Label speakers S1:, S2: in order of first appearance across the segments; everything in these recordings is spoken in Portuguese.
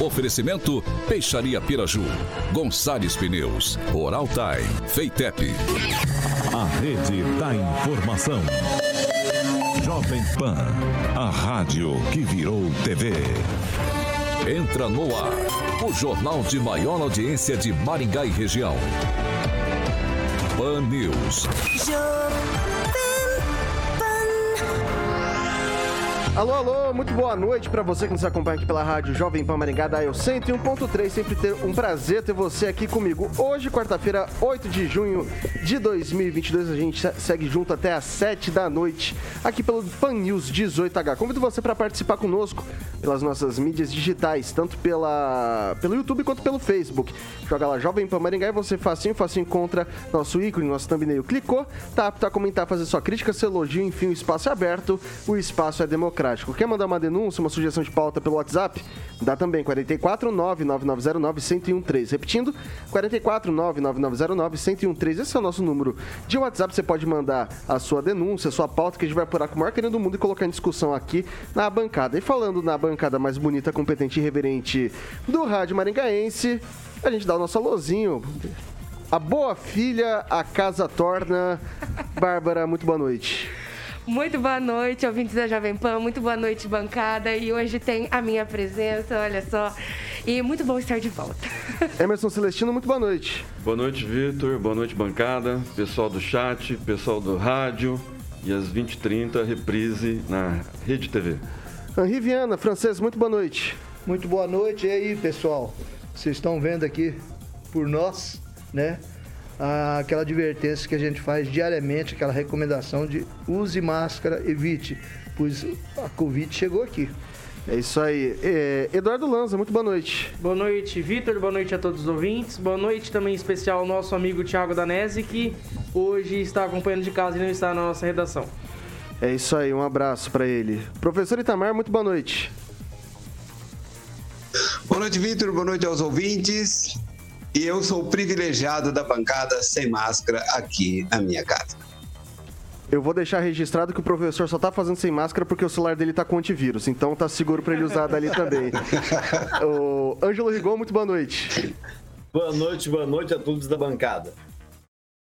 S1: Oferecimento Peixaria Piraju, Gonçalves Pneus, Oral Time, Feitep.
S2: A rede da informação. Jovem Pan, a rádio que virou TV.
S1: Entra no ar, o jornal de maior audiência de Maringá e região. Pan News.
S3: Alô, alô, muito boa noite para você que nos acompanha aqui pela rádio Jovem Pan Maringá da Eu 101.3. Sempre ter um prazer ter você aqui comigo. Hoje, quarta-feira, 8 de junho de 2022, a gente segue junto até às 7 da noite aqui pelo Pan News 18H. Convido você para participar conosco pelas nossas mídias digitais, tanto pela, pelo YouTube quanto pelo Facebook. Joga lá Jovem Pan Maringá e você facinho, facinho encontra nosso ícone, nosso thumbnail. Clicou, tá apto a comentar, fazer sua crítica, seu elogio, enfim, o espaço é aberto, o espaço é democrático democrático. Quer mandar uma denúncia, uma sugestão de pauta pelo WhatsApp? Dá também 44 99909 1013. Repetindo, 44 99909 1013. Esse é o nosso número de WhatsApp. Você pode mandar a sua denúncia, a sua pauta, que a gente vai apurar com o maior querido do mundo e colocar em discussão aqui na bancada. E falando na bancada mais bonita, competente e reverente do Rádio Maringaense, a gente dá o nosso alôzinho. A boa filha, a casa torna. Bárbara, muito boa noite.
S4: Muito boa noite, ouvintes da Jovem Pan. Muito boa noite, bancada. E hoje tem a minha presença, olha só. E muito bom estar de volta.
S3: Emerson Celestino, muito boa noite.
S5: Boa noite, Vitor. Boa noite, bancada. Pessoal do chat, pessoal do rádio. E às 20h30, reprise na Rede TV.
S3: Henri Viana, francês, muito boa noite.
S6: Muito boa noite. E aí, pessoal? Vocês estão vendo aqui por nós, né? Aquela advertência que a gente faz diariamente, aquela recomendação de use máscara, evite, pois a Covid chegou aqui.
S3: É isso aí. É, Eduardo Lanza, muito boa noite.
S7: Boa noite, Vitor. Boa noite a todos os ouvintes. Boa noite também em especial ao nosso amigo Thiago Danese, que hoje está acompanhando de casa e não está na nossa redação.
S3: É isso aí, um abraço para ele. Professor Itamar, muito boa noite.
S8: Boa noite, Vitor. Boa noite aos ouvintes e eu sou o privilegiado da bancada sem máscara aqui na minha casa.
S3: Eu vou deixar registrado que o professor só tá fazendo sem máscara porque o celular dele tá com antivírus, então tá seguro para ele usar dali também. o Ângelo Rigon, muito boa noite.
S9: Boa noite, boa noite a todos da bancada.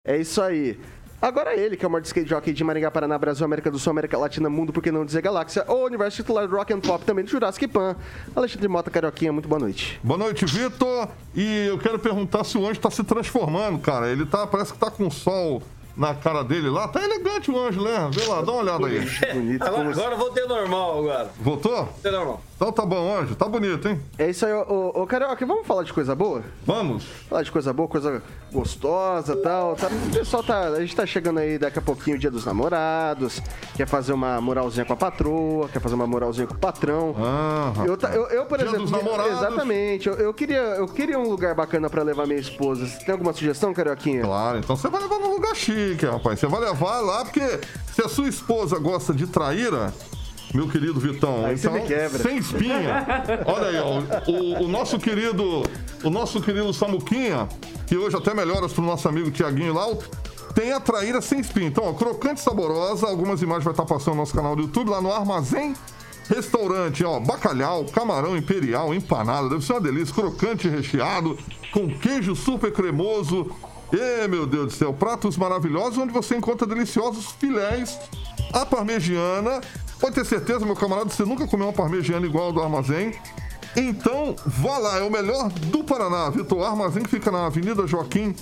S3: É isso aí. Agora ele, que é o maior skate jockey de Maringá, Paraná, Brasil, América do Sul, América Latina, Mundo, por que não dizer Galáxia, o universo titular do Rock and Pop, também do Jurassic Pan. Alexandre Mota Carioquinha, muito boa noite.
S10: Boa noite, Vitor. E eu quero perguntar se o anjo está se transformando, cara. Ele tá, parece que tá com sol na cara dele lá. Tá elegante o anjo, né? Vê lá, dá uma olhada aí.
S9: Bonito. Agora, agora voltei normal agora.
S10: Voltou?
S9: Voltei normal.
S10: Então tá bom, anjo. Tá bonito, hein?
S3: É isso aí, ô, ô, Carioca, vamos falar de coisa boa?
S10: Vamos.
S3: Falar de coisa boa, coisa gostosa e tal. Tá, o pessoal tá. A gente tá chegando aí daqui a pouquinho o dia dos namorados. Quer fazer uma moralzinha com a patroa, quer fazer uma moralzinha com o patrão.
S10: Ah,
S3: eu, eu, eu, por
S10: dia
S3: exemplo.
S10: Dos namorados.
S3: Exatamente. Eu, eu, queria, eu queria um lugar bacana pra levar minha esposa. Você tem alguma sugestão, Carioquinha?
S10: Claro, então você vai levar num lugar chique, rapaz. Você vai levar lá, porque se a sua esposa gosta de traíra meu querido Vitão.
S3: Aí
S10: então, sem espinha. Olha aí, ó, o, o, nosso querido, o nosso querido Samuquinha, que hoje até melhoras pro nosso amigo Tiaguinho lá, tem a traíra sem espinha. Então, ó, crocante saborosa, algumas imagens vai estar passando no nosso canal do YouTube, lá no Armazém Restaurante, ó, bacalhau, camarão imperial, empanada, deve ser uma delícia, crocante recheado, com queijo super cremoso. E meu Deus do céu, pratos maravilhosos onde você encontra deliciosos filés a parmegiana Pode ter certeza, meu camarada, você nunca comeu uma parmegiana igual ao do armazém. Então, vá lá, é o melhor do Paraná, Vitor. Armazém que fica na Avenida Joaquim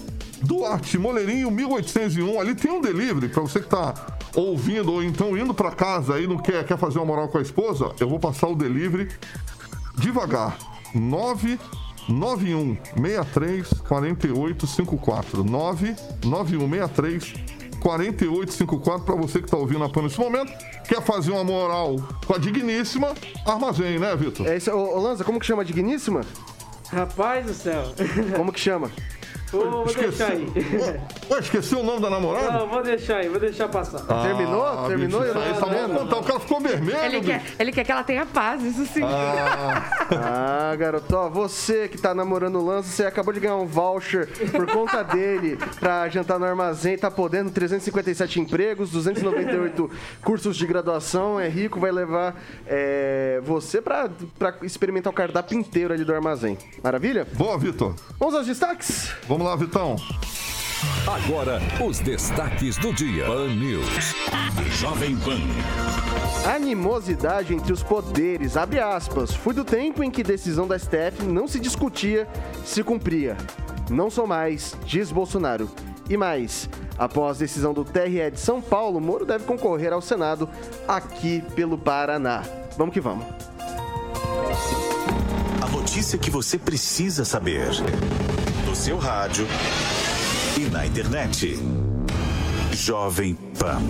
S10: Duarte, Moleirinho, 1801. Ali tem um delivery para você que tá ouvindo ou então indo para casa e não quer, quer fazer uma moral com a esposa. Eu vou passar o delivery devagar. 991 63 4854 991 63 4854 para você que está ouvindo a PAN nesse momento. Quer fazer uma moral com a Digníssima? Armazém, né, Vitor?
S3: É isso. Ô, ô, Lanza, como que chama a Digníssima?
S7: Rapaz do céu.
S3: Como que chama?
S7: Vou, vou deixar aí.
S10: Ué, esqueceu o nome da namorada?
S7: Não, vou deixar aí, vou deixar passar.
S10: Ah,
S3: Terminou? Terminou?
S10: bicho,
S3: Eu
S10: aí
S3: não
S10: tá
S3: vendo.
S10: contar. O cara ficou vermelho,
S4: Ele quer, ele quer que ela tenha paz, isso sim.
S3: Ah, garoto, ó, você que tá namorando o Lança, você acabou de ganhar um voucher por conta dele pra jantar no armazém, tá podendo 357 empregos, 298 cursos de graduação, é rico, vai levar é, você pra, pra experimentar o cardápio inteiro ali do armazém. Maravilha?
S10: Boa, Vitor.
S3: Vamos aos destaques?
S10: Vamos lá, Vitão.
S1: Agora, os destaques do dia. Pan News.
S2: Jovem Pan.
S3: Animosidade entre os poderes, abre aspas. Fui do tempo em que decisão da STF não se discutia, se cumpria. Não sou mais, diz Bolsonaro. E mais, após decisão do TRE de São Paulo, Moro deve concorrer ao Senado aqui pelo Paraná. Vamos que vamos.
S11: A notícia que você precisa saber. Seu rádio e na internet. Jovem Pan.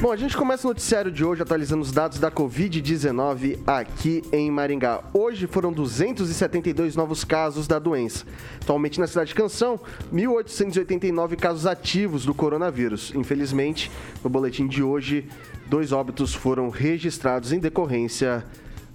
S3: Bom, a gente começa o noticiário de hoje atualizando os dados da Covid-19 aqui em Maringá. Hoje foram 272 novos casos da doença. Atualmente na cidade de Canção, 1.889 casos ativos do coronavírus. Infelizmente, no boletim de hoje, dois óbitos foram registrados em decorrência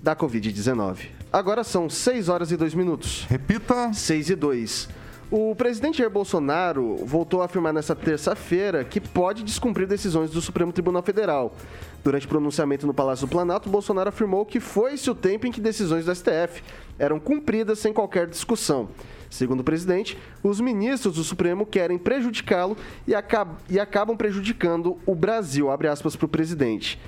S3: da Covid-19. Agora são 6 horas e 2 minutos.
S10: Repita.
S3: 6 e 2. O presidente Jair Bolsonaro voltou a afirmar nesta terça-feira que pode descumprir decisões do Supremo Tribunal Federal. Durante pronunciamento no Palácio do Planalto, Bolsonaro afirmou que foi-se o tempo em que decisões do STF eram cumpridas sem qualquer discussão. Segundo o presidente, os ministros do Supremo querem prejudicá-lo e, acab e acabam prejudicando o Brasil, abre aspas para o presidente.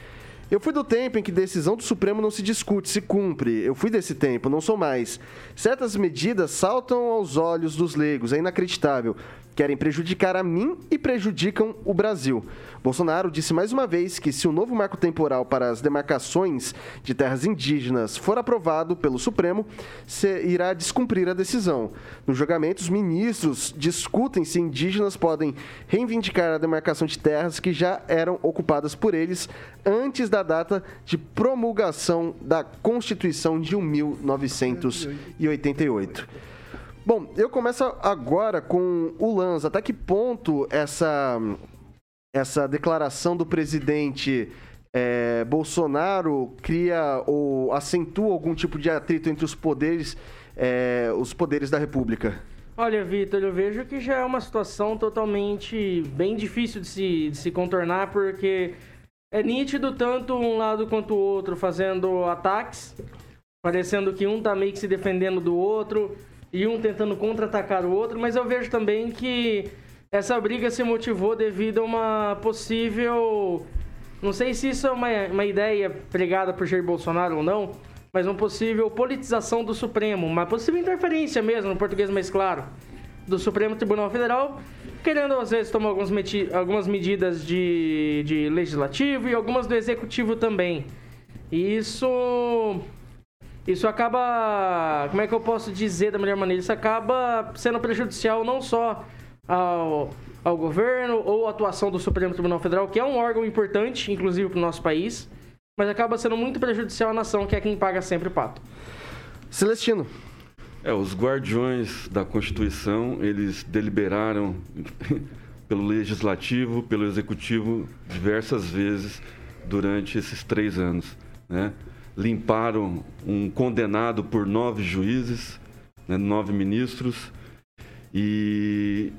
S3: Eu fui do tempo em que decisão do Supremo não se discute, se cumpre. Eu fui desse tempo, não sou mais. Certas medidas saltam aos olhos dos leigos, é inacreditável. Querem prejudicar a mim e prejudicam o Brasil. Bolsonaro disse mais uma vez que se o novo marco temporal para as demarcações de terras indígenas for aprovado pelo Supremo, irá descumprir a decisão. No julgamento, os ministros discutem se indígenas podem reivindicar a demarcação de terras que já eram ocupadas por eles antes da data de promulgação da Constituição de 1988. Bom, eu começo agora com o Lanza. Até que ponto essa, essa declaração do presidente é, Bolsonaro cria ou acentua algum tipo de atrito entre os poderes, é, os poderes da República?
S7: Olha, Vitor, eu vejo que já é uma situação totalmente bem difícil de se, de se contornar, porque é nítido tanto um lado quanto o outro fazendo ataques, parecendo que um tá meio que se defendendo do outro e um tentando contra-atacar o outro, mas eu vejo também que essa briga se motivou devido a uma possível. Não sei se isso é uma, uma ideia pregada por Jair Bolsonaro ou não, mas uma possível politização do Supremo, uma possível interferência mesmo, no português mais claro, do Supremo Tribunal Federal, querendo às vezes tomar algumas, medidas de, de legislativo e algumas do executivo também. E isso isso acaba, como é que eu posso dizer da melhor maneira? Isso acaba sendo prejudicial não só ao, ao governo ou à atuação do Supremo Tribunal Federal, que é um órgão importante, inclusive para o nosso país, mas acaba sendo muito prejudicial à nação, que é quem paga sempre o pato.
S3: Celestino.
S5: É, os guardiões da Constituição, eles deliberaram pelo Legislativo, pelo Executivo, diversas vezes durante esses três anos, né? Limparam um condenado por nove juízes, né, nove ministros, e,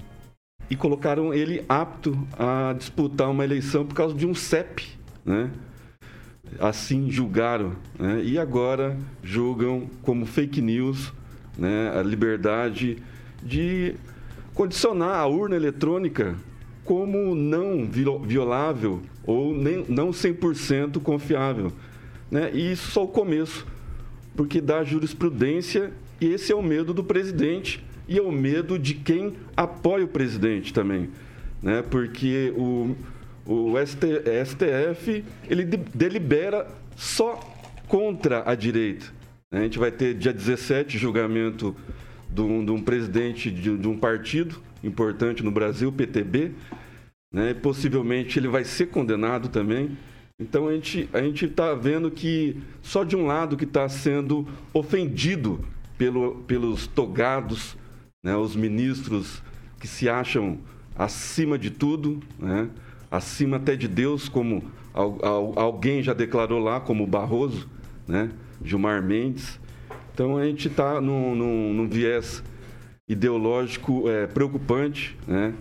S5: e colocaram ele apto a disputar uma eleição por causa de um CEP, né? Assim julgaram, né? E agora julgam como fake news né, a liberdade de condicionar a urna eletrônica como não viol- violável ou nem, não 100% confiável. Né? E isso só o começo, porque dá jurisprudência e esse é o medo do presidente e é o medo de quem apoia o presidente também. Né? Porque o, o ST STF ele de- delibera só contra a direita. né? A gente vai ter dia 17 julgamento de um, de um presidente de, de um partido importante no Brasil, PTB. Né? Possivelmente ele vai ser condenado também. Então a gente a gente está vendo que só de um lado que está sendo ofendido pelo, pelos togados né, os ministros que se acham acima de tudo, né, acima até de Deus, como alguém já declarou lá, como Barroso, né, Gilmar Mendes. Então a gente está num, num, num, viés ideológico é, preocupante, né?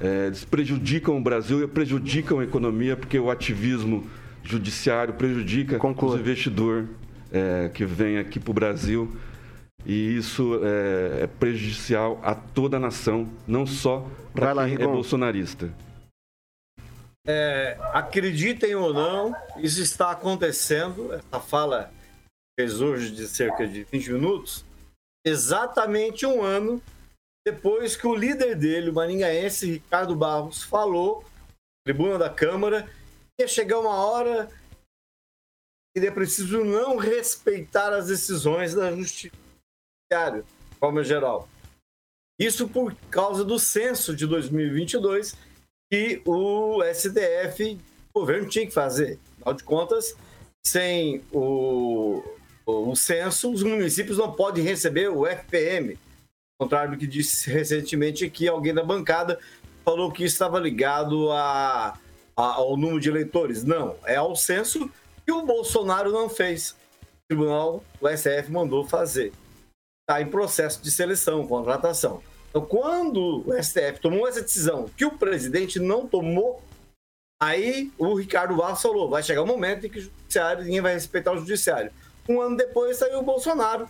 S5: É, prejudicam o Brasil e prejudicam a economia, porque o ativismo judiciário prejudica Conclua. os investidores é, que vêm aqui para o Brasil. E isso é, é, prejudicial a toda a nação, não só para quem é bolsonarista.
S9: É, acreditem ou não, isso está acontecendo. Essa fala fez hoje de cerca de 20 minutos, exatamente um ano depois que o líder dele, o maringaense Ricardo Barros, falou, tribuna da Câmara, ia chegar uma hora que é preciso não respeitar as decisões da Justiça de forma geral. Isso por causa do censo de 2022 que o STF, o governo tinha que fazer. Afinal de contas, sem o, o censo, os municípios não podem receber o FPM. Ao contrário do que disse recentemente aqui alguém da bancada falou que estava ligado a, ao número de eleitores. Não, é ao censo que o Bolsonaro não fez. O tribunal, o STF mandou fazer. Está em processo de seleção, contratação. Então, quando o STF tomou essa decisão que o presidente não tomou, aí o Ricardo Barros falou: vai chegar um momento em que o judiciário, ninguém vai respeitar o judiciário. Um ano depois saiu o Bolsonaro,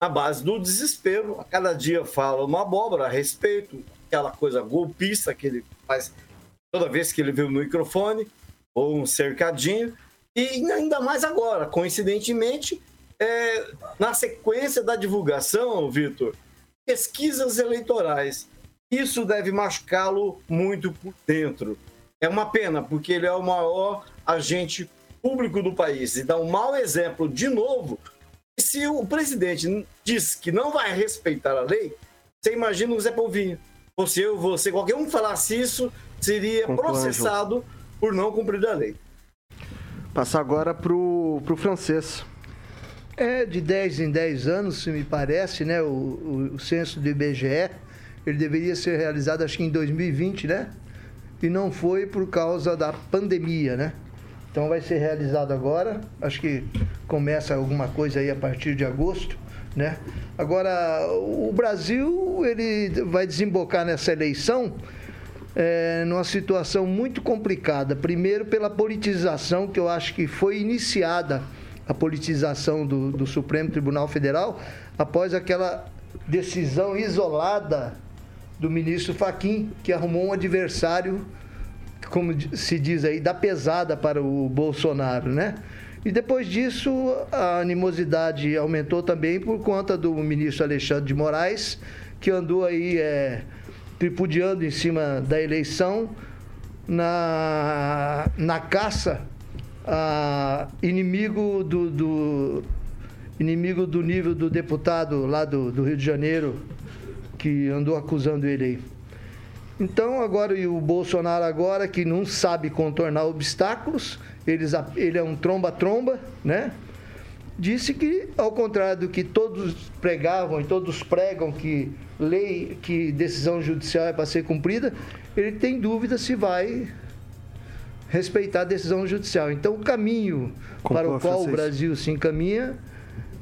S9: na base do desespero. A cada dia fala uma abóbora a respeito, aquela coisa golpista que ele faz toda vez que ele vê no microfone, ou um cercadinho. E ainda mais agora, coincidentemente, é, na sequência da divulgação, Vitor, pesquisas eleitorais. Isso deve machucá-lo muito por dentro. É uma pena, porque ele é o maior agente público do país e dá um mau exemplo de novo. E se o presidente diz que não vai respeitar a lei, você imagina o Zé Polvinho. Você, você, qualquer um falasse isso, seria processado por não cumprir a lei.
S3: Passar agora para o francês.
S6: É de 10 em 10 anos, se me parece, né? O, o, o censo do IBGE, ele deveria ser realizado acho que em 2020, né? E não foi por causa da pandemia, né? Então vai ser realizado agora, acho que começa alguma coisa aí a partir de agosto, né? Agora, o Brasil, ele vai desembocar nessa eleição é, numa situação muito complicada. Primeiro pela politização que eu acho que foi iniciada a politização do, do Supremo Tribunal Federal após aquela decisão isolada do ministro Faquim, que arrumou um adversário, como se diz aí, da pesada para o Bolsonaro, né? E depois disso, a animosidade aumentou também por conta do ministro Alexandre de Moraes, que andou aí é, tripudiando em cima da eleição na, na caça ah, inimigo do, do, inimigo do nível do deputado lá do, do Rio de Janeiro que andou acusando ele aí. Então agora e o Bolsonaro agora que não sabe contornar obstáculos, eles, ele é um tromba-tromba, né? Disse que, ao contrário do que todos pregavam e todos pregam que lei, que decisão judicial é para ser cumprida, ele tem dúvida se vai respeitar a decisão judicial. Então, o caminho para o qual o Brasil se encaminha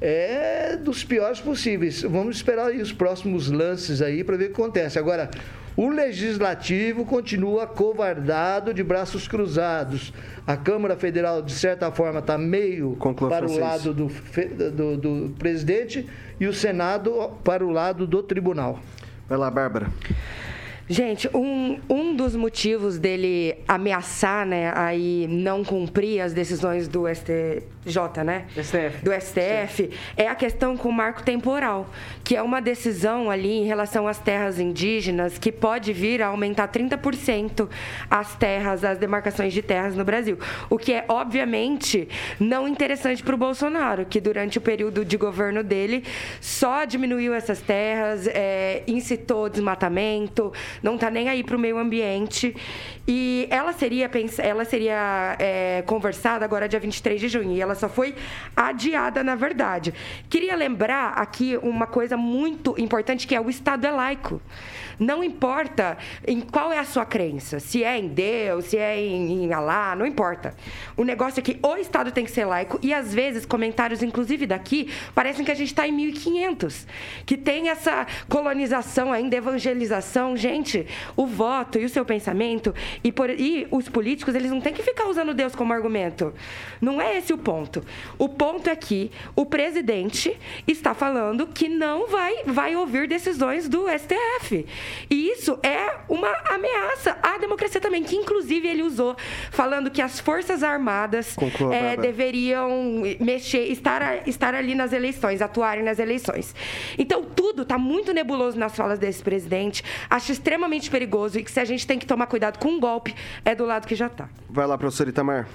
S6: é dos piores possíveis. Vamos esperar aí os próximos lances aí para ver o que acontece. Agora, o legislativo continua covardado de braços cruzados. A Câmara Federal, de certa forma, está meio Conclua, para o lado do, do, do presidente e o Senado para o lado do tribunal.
S3: Vai lá, Bárbara.
S4: Gente, um, um dos motivos dele ameaçar, né, aí não cumprir as decisões do STJ, né?
S7: STF.
S4: Do STF, Sim. é a questão com o marco temporal, que é uma decisão ali em relação às terras indígenas que pode vir a aumentar 30% as terras, as demarcações de terras no Brasil. O que é, obviamente, não interessante para o Bolsonaro, que durante o período de governo dele só diminuiu essas terras, é, incitou desmatamento, não está nem aí para o meio ambiente. E ela seria, ela seria é, conversada agora dia 23 de junho. E ela ela só foi adiada, na verdade. Queria lembrar aqui uma coisa muito importante, que é o Estado é laico. Não importa em qual é a sua crença, se é em Deus, se é em, em Alá, não importa. O negócio é que o Estado tem que ser laico e às vezes comentários, inclusive daqui, parecem que a gente está em 1500, que tem essa colonização ainda, evangelização. Gente, o voto e o seu pensamento e, por, e os políticos, eles não têm que ficar usando Deus como argumento. Não é esse o ponto. O ponto é que o presidente está falando que não vai, vai ouvir decisões do STF. E isso é uma ameaça à democracia também, que inclusive ele usou, falando que as Forças Armadas é, deveriam mexer, estar, estar ali nas eleições, atuarem nas eleições. Então, tudo está muito nebuloso nas falas desse presidente. Acho extremamente perigoso e que se a gente tem que tomar cuidado com um golpe, é do lado que já está.
S3: Vai lá, professor Itamar.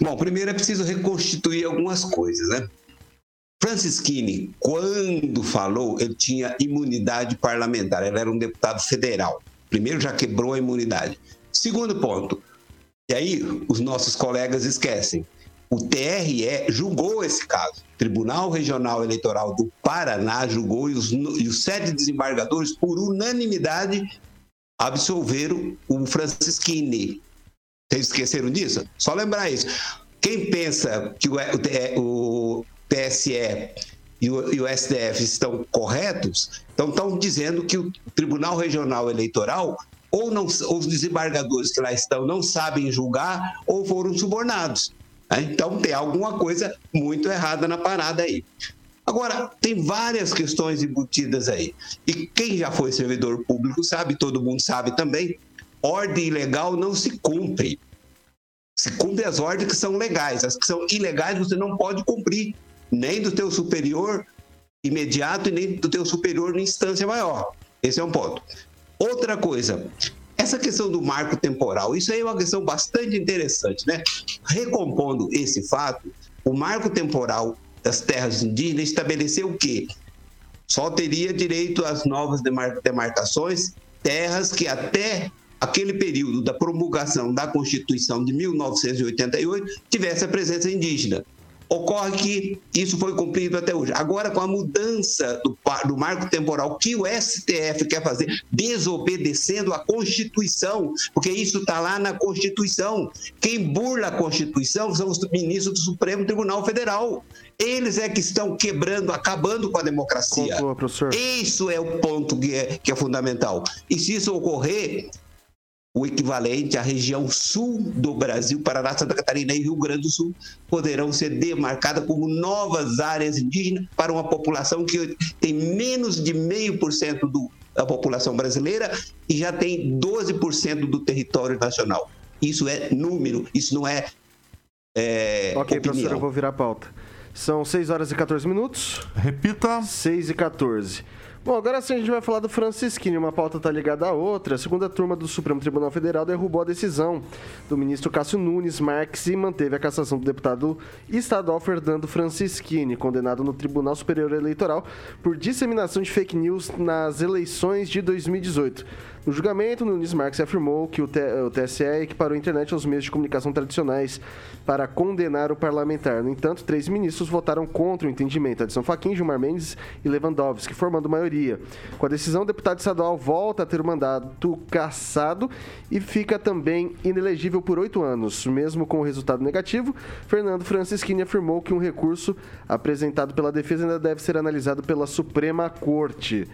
S8: Bom, primeiro é preciso reconstituir algumas coisas, né? Francisquini, quando falou, ele tinha imunidade parlamentar, ele era um deputado federal. Primeiro, já quebrou a imunidade. Segundo ponto, e aí os nossos colegas esquecem, o TRE julgou esse caso. O Tribunal Regional Eleitoral do Paraná julgou e os, e os sete desembargadores, por unanimidade, absolveram o Francisquini. Vocês esqueceram disso? Só lembrar isso. Quem pensa que o, o, o TSE e o, e o, STF estão corretos, então estão dizendo que o Tribunal Regional Eleitoral ou, não, os desembargadores que lá estão não sabem julgar ou foram subornados. Né? Então tem alguma coisa muito errada na parada aí. Agora, tem várias questões embutidas aí. E quem já foi servidor público sabe, todo mundo sabe também, ordem ilegal não se cumpre. Se cumpre as ordens que são legais. As que são ilegais você não pode cumprir, nem do teu superior imediato e nem do teu superior na instância maior. Esse é um ponto. Outra coisa, essa questão do marco temporal, isso aí é uma questão bastante interessante, né? Recompondo esse fato, o marco temporal das terras indígenas estabeleceu o quê? Só teria direito às novas demarcações terras que até aquele período da promulgação da Constituição de 1988 tivesse a presença indígena. Ocorre que isso foi cumprido até hoje. Agora, com a mudança do, do, marco temporal que o STF quer fazer, desobedecendo a Constituição, porque isso está lá na Constituição. Quem burla a Constituição são os ministros do Supremo Tribunal Federal. Eles é que estão quebrando, acabando com a democracia.
S3: Conclua, professor.
S8: Isso é o ponto que é, que é fundamental. E se isso ocorrer, o equivalente à região sul do Brasil, Paraná, Santa Catarina e Rio Grande do Sul, poderão ser demarcadas como novas áreas indígenas para uma população que tem menos de meio por cento da população brasileira e já tem 12% do território nacional. Isso é número, isso não é. é
S3: ok,
S8: opinião.
S3: professor, eu vou virar a pauta. São 6 horas e 14 minutos.
S10: Repita.
S3: 6 e 14. Bom, agora sim a gente vai falar do Francisquini. Uma pauta está ligada à outra. A segunda turma do Supremo Tribunal Federal derrubou a decisão do ministro Cássio Nunes Marques e manteve a cassação do deputado estadual Fernando Francisquini, condenado no Tribunal Superior Eleitoral por disseminação de fake news nas eleições de 2018. No julgamento, Nunes Marques afirmou que o, o TSE equiparou a internet aos meios de comunicação tradicionais para condenar o parlamentar. No entanto, três ministros votaram contra o entendimento: Adson Fachin, Gilmar Mendes e Lewandowski, formando maioria. Com a decisão, o deputado estadual volta a ter o mandato cassado e fica também inelegível por oito anos. Mesmo com o resultado negativo, Fernando Francischini afirmou que um recurso apresentado pela defesa ainda deve ser analisado pela Suprema Corte.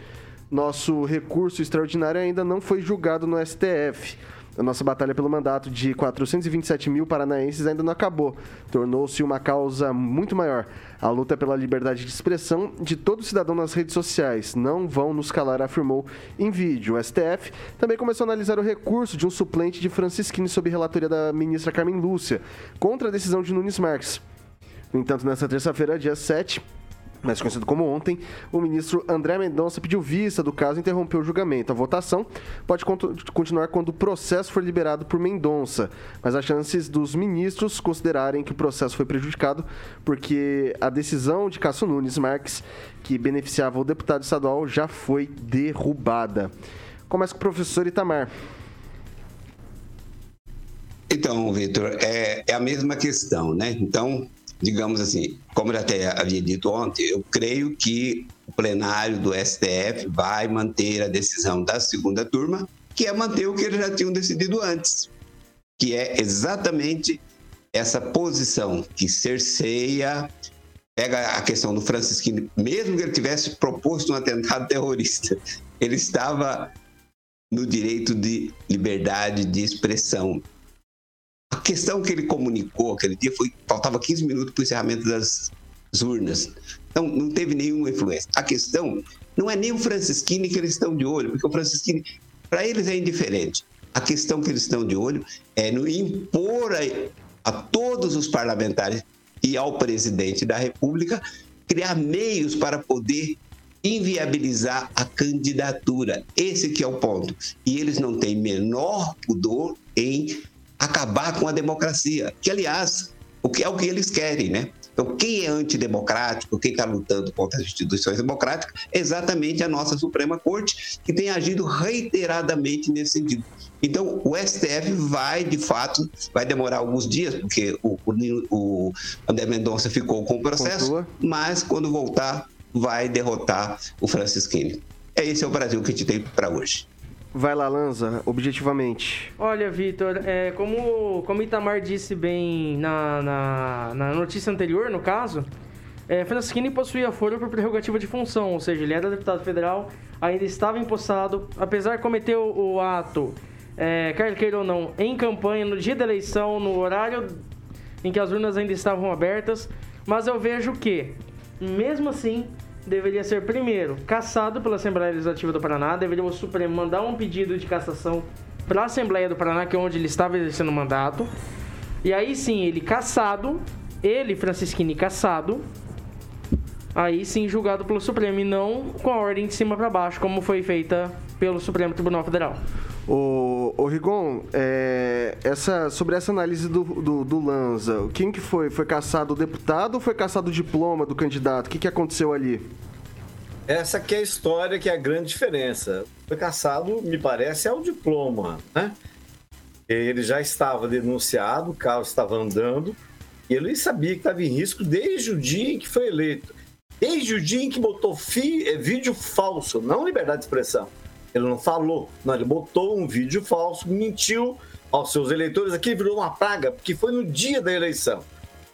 S3: Nosso recurso extraordinário ainda não foi julgado no STF. A nossa batalha pelo mandato de 427 mil paranaenses ainda não acabou. Tornou-se uma causa muito maior. A luta pela liberdade de expressão de todo cidadão nas redes sociais. Não vão nos calar, afirmou em vídeo. O STF também começou a analisar o recurso de um suplente de Francisquini sob relatoria da ministra Carmen Lúcia contra a decisão de Nunes Marques. No entanto, nesta terça-feira, dia 7, mais conhecido como ontem, o ministro André Mendonça pediu vista do caso e interrompeu o julgamento. A votação pode continuar quando o processo for liberado por Mendonça, mas as chances dos ministros considerarem que o processo foi prejudicado porque a decisão de Cássio Nunes Marques, que beneficiava o deputado estadual, já foi derrubada. Começa com o professor Itamar.
S8: Então, Vitor, é, é a mesma questão, né? Então, digamos assim, como eu até havia dito ontem, eu creio que o plenário do STF vai manter a decisão da segunda turma, que é manter o que eles já tinham decidido antes, que é exatamente essa posição que cerceia, pega a questão do Francisquini, mesmo que ele tivesse proposto um atentado terrorista, ele estava no direito de liberdade de expressão. A questão que ele comunicou aquele dia foi faltava 15 minutos para o encerramento das urnas. Então, não teve nenhuma influência. A questão não é nem o Francisquini que eles estão de olho, porque o Francisquini, para eles é indiferente. A questão que eles estão de olho é no impor a, a todos os parlamentares e ao presidente da República criar meios para poder inviabilizar a candidatura. Esse que é o ponto. E eles não têm menor pudor em acabar com a democracia, que aliás, o que é o que eles querem, né? Então, quem é antidemocrático, quem está lutando contra as instituições democráticas, é exatamente a nossa Suprema Corte, que tem agido reiteradamente nesse sentido. Então, o STF vai, de fato, vai demorar alguns dias, porque o, o, o André Mendonça ficou com o processo, Pontua. mas quando voltar, vai derrotar o Francisquini. É esse é o Brasil que a gente tem para hoje.
S3: Vai lá, Lanza, objetivamente.
S7: Olha, Vitor, é, como, como Itamar disse bem na, na, na notícia anterior, no caso, é, possuía foro por prerrogativa de função, ou seja, ele era deputado federal, ainda estava empossado, apesar de cometer o, o ato, é, quer queira ou não, em campanha, no dia da eleição, no horário em que as urnas ainda estavam abertas, mas eu vejo que, mesmo assim, deveria ser, primeiro, cassado pela Assembleia Legislativa do Paraná, deveria o Supremo mandar um pedido de cassação para a Assembleia do Paraná, que é onde ele estava exercendo o mandato. E aí sim, ele cassado, ele, Francisquini, cassado, aí sim julgado pelo Supremo e não com a ordem de cima para baixo, como foi feita pelo Supremo Tribunal Federal.
S3: O, o Rigon, é, essa, sobre essa análise do, do, do, Lanza, quem que foi? Foi caçado o deputado ou foi caçado o diploma do candidato? O que, que aconteceu ali?
S9: Essa que é a história, que é a grande diferença. Foi caçado, me parece, é o diploma, né? Ele já estava denunciado, o carro estava andando, e ele sabia que estava em risco desde o dia em que foi eleito. Desde o dia em que botou fi, é, vídeo falso, não liberdade de expressão ele não falou, não, ele botou um vídeo falso, mentiu aos seus eleitores. Aqui virou uma praga, porque foi no dia da eleição.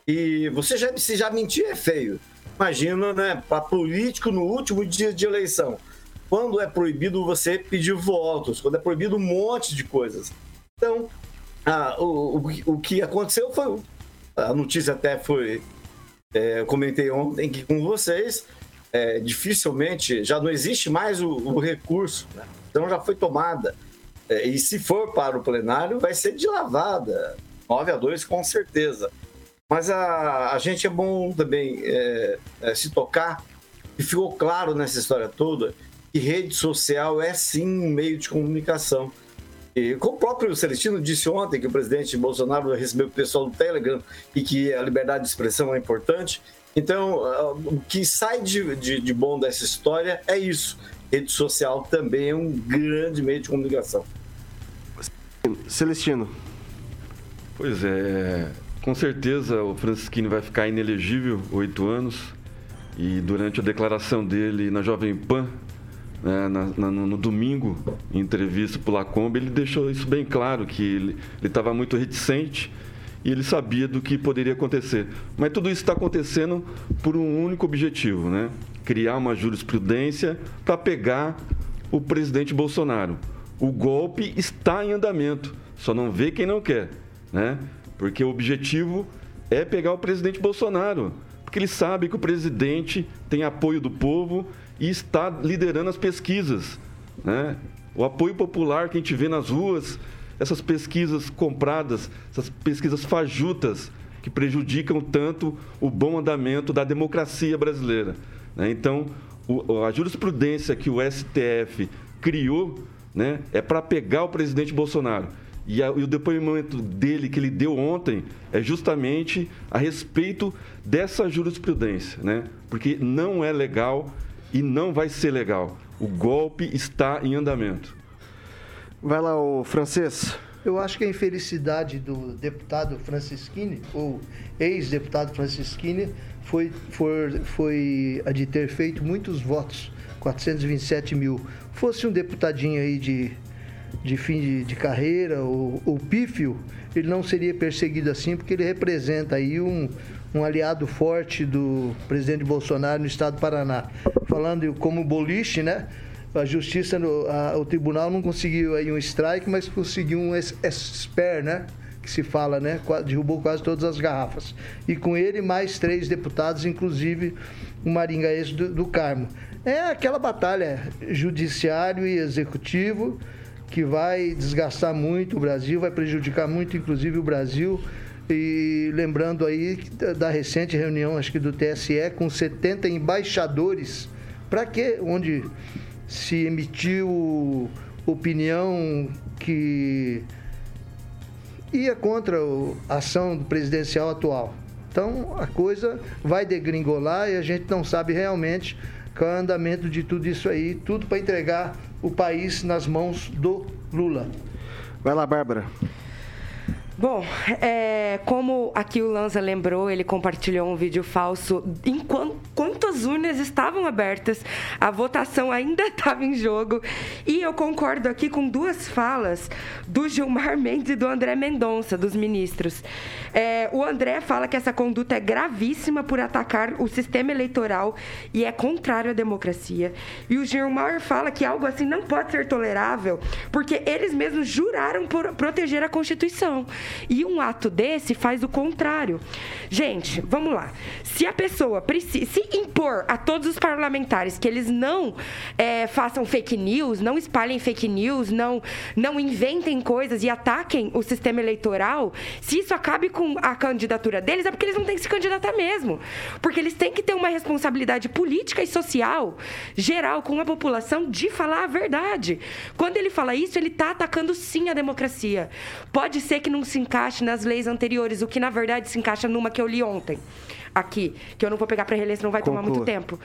S9: E você já, se já mentir é feio. Imagina, né, para político no último dia de eleição. Quando é proibido você pedir votos, quando é proibido um monte de coisas. Então, ah, o, o, o que aconteceu foi. A notícia até foi. É, eu comentei ontem aqui com vocês é, dificilmente já não existe mais o, o recurso, né? então já foi tomada. É, e se for para o plenário, vai ser de lavada, 9 a 2 com certeza. Mas a, a gente é bom também é, é, se tocar, e ficou claro nessa história toda, que rede social é sim um meio de comunicação. E como o próprio Celestino disse ontem que o presidente Bolsonaro recebeu o pessoal do Telegram e que a liberdade de expressão é importante, então, ah, o que sai de, de, de, bom dessa história é isso. Rede social também é um grande meio de comunicação.
S3: Celestino.
S5: Pois é, com certeza o Francisquini vai ficar inelegível oito anos. E durante a declaração dele na Jovem Pan, né, na, na, no domingo, em entrevista para o Lacombe, ele deixou isso bem claro, que ele estava muito reticente e ele sabia do que poderia acontecer. Mas tudo isso está acontecendo por um único objetivo, né? Criar uma jurisprudência para pegar o presidente Bolsonaro. O golpe está em andamento, só não vê quem não quer, né? Porque o objetivo é pegar o presidente Bolsonaro, porque ele sabe que o presidente tem apoio do povo e está liderando as pesquisas, né? O apoio popular que a gente vê nas ruas essas pesquisas compradas, essas pesquisas fajutas que prejudicam tanto o bom andamento da democracia brasileira. Né? Então, o, a jurisprudência que o STF criou né, é para pegar o presidente Bolsonaro. E, a, e, o depoimento dele que ele deu ontem é justamente a respeito dessa jurisprudência, né? porque não é legal e não vai ser legal. O golpe está em andamento.
S3: Vai lá, o francês.
S6: Eu acho que a infelicidade do deputado Francisquini, ou ex-deputado Francisquini, foi, foi, foi a de ter feito muitos votos, 427 mil. Fosse um deputadinho aí de, de fim de, de carreira, ou, ou pífio, ele não seria perseguido assim, porque ele representa aí um, um aliado forte do presidente Bolsonaro no estado do Paraná. Falando como boliche, né? A justiça, a, o tribunal não conseguiu aí um strike, mas conseguiu um esper, né? Que se fala, né? Derrubou quase todas as garrafas. E com ele, mais três deputados, inclusive o maringaense do, do Carmo. É aquela batalha judiciário e executivo que vai desgastar muito o Brasil, vai prejudicar muito, inclusive, o Brasil. E lembrando aí da recente reunião, acho que do TSE, com 70 embaixadores, para quê? Onde se emitiu opinião que ia contra a ação presidencial atual. Então a coisa vai degringolar e a gente não sabe realmente qual é o andamento de tudo isso aí, tudo para entregar o país nas mãos do Lula.
S3: Vai lá, Bárbara.
S4: Bom, é, como aqui o Lanza lembrou, ele compartilhou um vídeo falso. Enquanto, enquanto as urnas estavam abertas, a votação ainda estava em jogo. E eu concordo aqui com duas falas do Gilmar Mendes e do André Mendonça, dos ministros. É, o André fala que essa conduta é gravíssima por atacar o sistema eleitoral e é contrário à democracia. E o Gilmar fala que algo assim não pode ser tolerável porque eles mesmos juraram por proteger a Constituição. E um ato desse faz o contrário. Gente, vamos lá. Se a pessoa precisa se impor a todos os parlamentares que eles não é, façam fake news, não espalhem fake news, não, não inventem coisas e ataquem o sistema eleitoral, se isso acabe com a candidatura deles, é porque eles não têm que se candidatar mesmo. Porque eles têm que ter uma responsabilidade política e social geral com a população de falar a verdade. Quando ele fala isso, ele está atacando sim a democracia. Pode ser que não se encaixe nas leis anteriores, o que na verdade se encaixa numa que eu li ontem aqui, que eu não vou pegar para reler, senão vai Conclua. tomar muito tempo.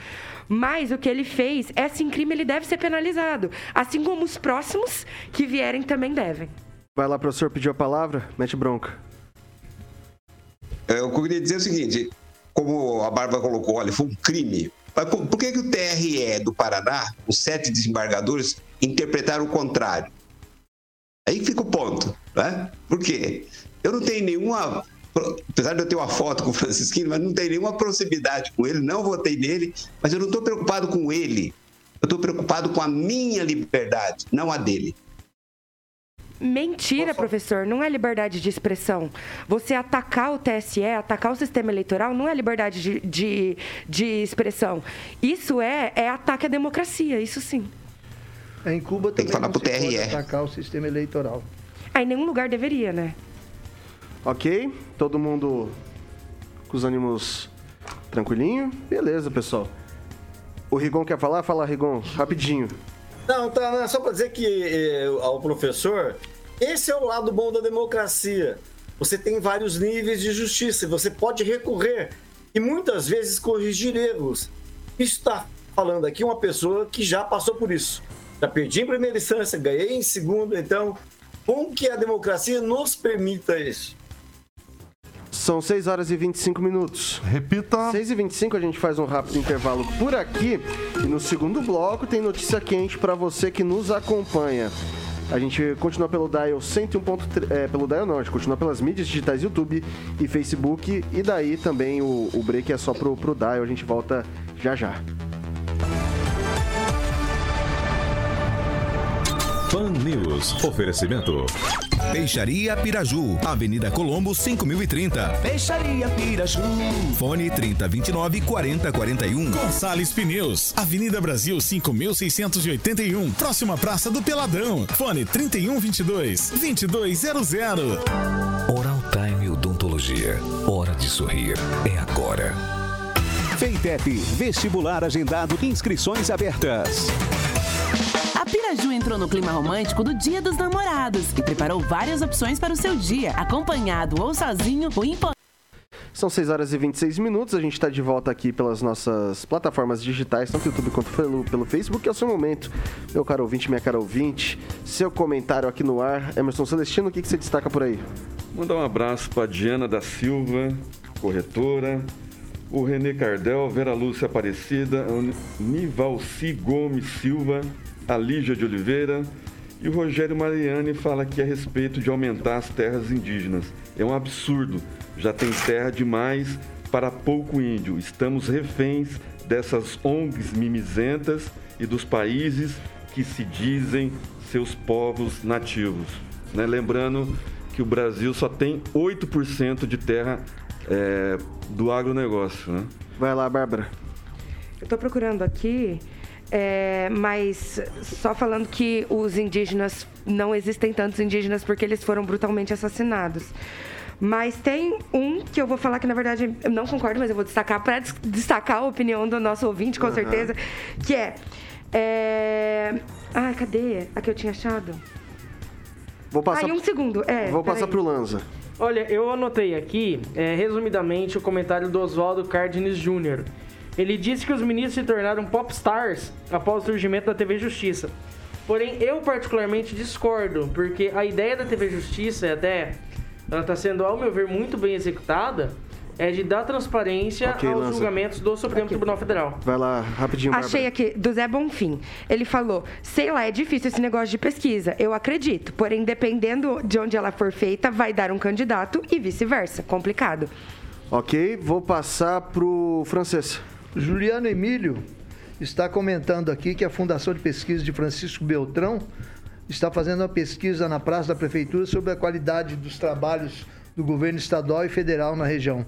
S4: Mas o que ele fez é sim crime, ele deve ser penalizado, assim como os próximos que vierem também devem.
S3: Vai lá, professor, pediu a palavra, mete bronca.
S8: Eu queria dizer o seguinte, como a Bárbara colocou, olha, foi um crime. Mas por que, que o TRE do Paraná, os sete desembargadores, interpretaram o contrário? Aí fica o ponto, né? Por quê? Eu não tenho nenhuma. Apesar de eu ter uma foto com o Francisquinho, mas não tenho nenhuma proximidade com ele, não votei nele, mas eu não estou preocupado com ele. Eu estou preocupado com a minha liberdade, não a dele.
S4: Mentira, professor, não é liberdade de expressão. Você atacar o TSE, atacar o sistema eleitoral, não é liberdade de, de, de expressão. Isso é, é ataque à democracia, isso sim.
S6: Em Cuba
S8: Tem que falar pro TRE.
S6: atacar o sistema eleitoral.
S4: Aí nenhum lugar deveria, né?
S3: Ok? Todo mundo com os ânimos tranquilinho? Beleza, pessoal. O Rigon quer falar? Fala, Rigon, rapidinho.
S9: Não, tá, não, é só para dizer que eh, ao professor, esse é o lado bom da democracia. Você tem vários níveis de justiça, e você pode recorrer e muitas vezes corrigir erros. Isso está falando aqui uma pessoa que já passou por isso. Já perdi em primeira instância, ganhei em segunda, então, bom que a democracia nos permita isso.
S3: São 6 horas e 25 minutos.
S10: Repita.
S3: 6 e 25 a gente faz um rápido intervalo por aqui. E no segundo bloco tem notícia quente para você que nos acompanha. A gente continua pelo Dial 101.3. É, pelo Dial não, a gente continua pelas mídias digitais YouTube e Facebook. E daí também o, o break é só pro, pro Dial. A gente volta já já.
S2: Fan News. Oferecimento.
S12: Peixaria Piraju, Avenida Colombo 5030.
S13: Peixaria Piraju.
S12: Fone 3029 4041.
S14: Gonçalves Pneus, Avenida Brasil 5681, próxima Praça do Peladão. Fone 3122 2200.
S15: Oral Time Odontologia. Hora de sorrir. É agora.
S16: Feitep, vestibular agendado, inscrições abertas.
S17: A Piraju entrou no clima romântico do Dia dos Namorados e preparou várias opções para o seu dia, acompanhado ou sozinho, o importante
S3: São 6 horas e 26 minutos. A gente está de volta aqui pelas nossas plataformas digitais, tanto YouTube quanto pelo, pelo Facebook. É o seu momento, meu caro ouvinte, minha cara ouvinte. Seu comentário aqui no ar. Emerson Celestino, o que, que você destaca por aí?
S5: Mandar um abraço para Diana da Silva, corretora, o Renê Cardel, Vera Lúcia Aparecida, Nivalci Gomes Silva, a Lígia de Oliveira e o Rogério Mariani fala aqui a respeito de aumentar as terras indígenas. É um absurdo, já tem terra demais para pouco índio. Estamos reféns dessas ONGs mimizentas e dos países que se dizem seus povos nativos. Né? Lembrando que o Brasil só tem 8% de terra é, do agronegócio. Né?
S3: Vai lá, Bárbara.
S4: Eu estou procurando aqui, é, mas só falando que os indígenas, não existem tantos indígenas porque eles foram brutalmente assassinados. Mas tem um que eu vou falar que, na verdade, eu não concordo, mas eu vou destacar para destacar a opinião do nosso ouvinte, com uhum. certeza, que é, é... Ai, cadê a que eu tinha achado?
S3: Vou passar...
S4: Ai, um segundo. É,
S3: vou passar para o Lanza.
S7: Olha, eu anotei aqui, é, resumidamente, o comentário do Oswaldo Cárdenas Jr., ele disse que os ministros se tornaram popstars após o surgimento da TV Justiça. Porém, eu particularmente discordo, porque a ideia da TV Justiça, até ela está sendo, ao meu ver, muito bem executada, é de dar transparência okay, aos lança. julgamentos do Supremo aqui. Tribunal Federal.
S3: Vai lá, rapidinho,
S4: Bárbara. Achei aqui, do Zé Bonfim. Ele falou, sei lá, é difícil esse negócio de pesquisa. Eu acredito. Porém, dependendo de onde ela for feita, vai dar um candidato e vice-versa. Complicado.
S3: Ok, vou passar pro francês.
S6: Juliano Emílio está comentando aqui que a Fundação de Pesquisa de Francisco Beltrão está fazendo uma pesquisa na Praça da Prefeitura sobre a qualidade dos trabalhos do governo estadual e federal na região.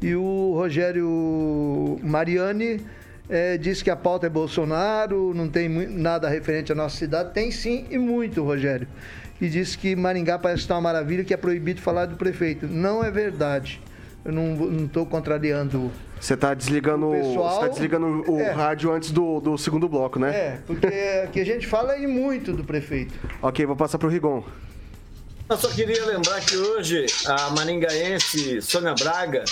S6: E o Rogério Mariani é, disse que a pauta é Bolsonaro, não tem nada referente à nossa cidade. Tem sim e muito, Rogério. E disse que Maringá parece estar uma maravilha, que é proibido falar do prefeito. Não é verdade. Eu não estou contrariando
S3: você está desligando, o pessoal, tá desligando o é, rádio antes do, do segundo bloco, né?
S6: É, porque aqui a gente fala e muito do prefeito.
S3: ok, vou passar para o Rigon.
S9: Eu só queria lembrar que hoje a maringaense Sônia Braga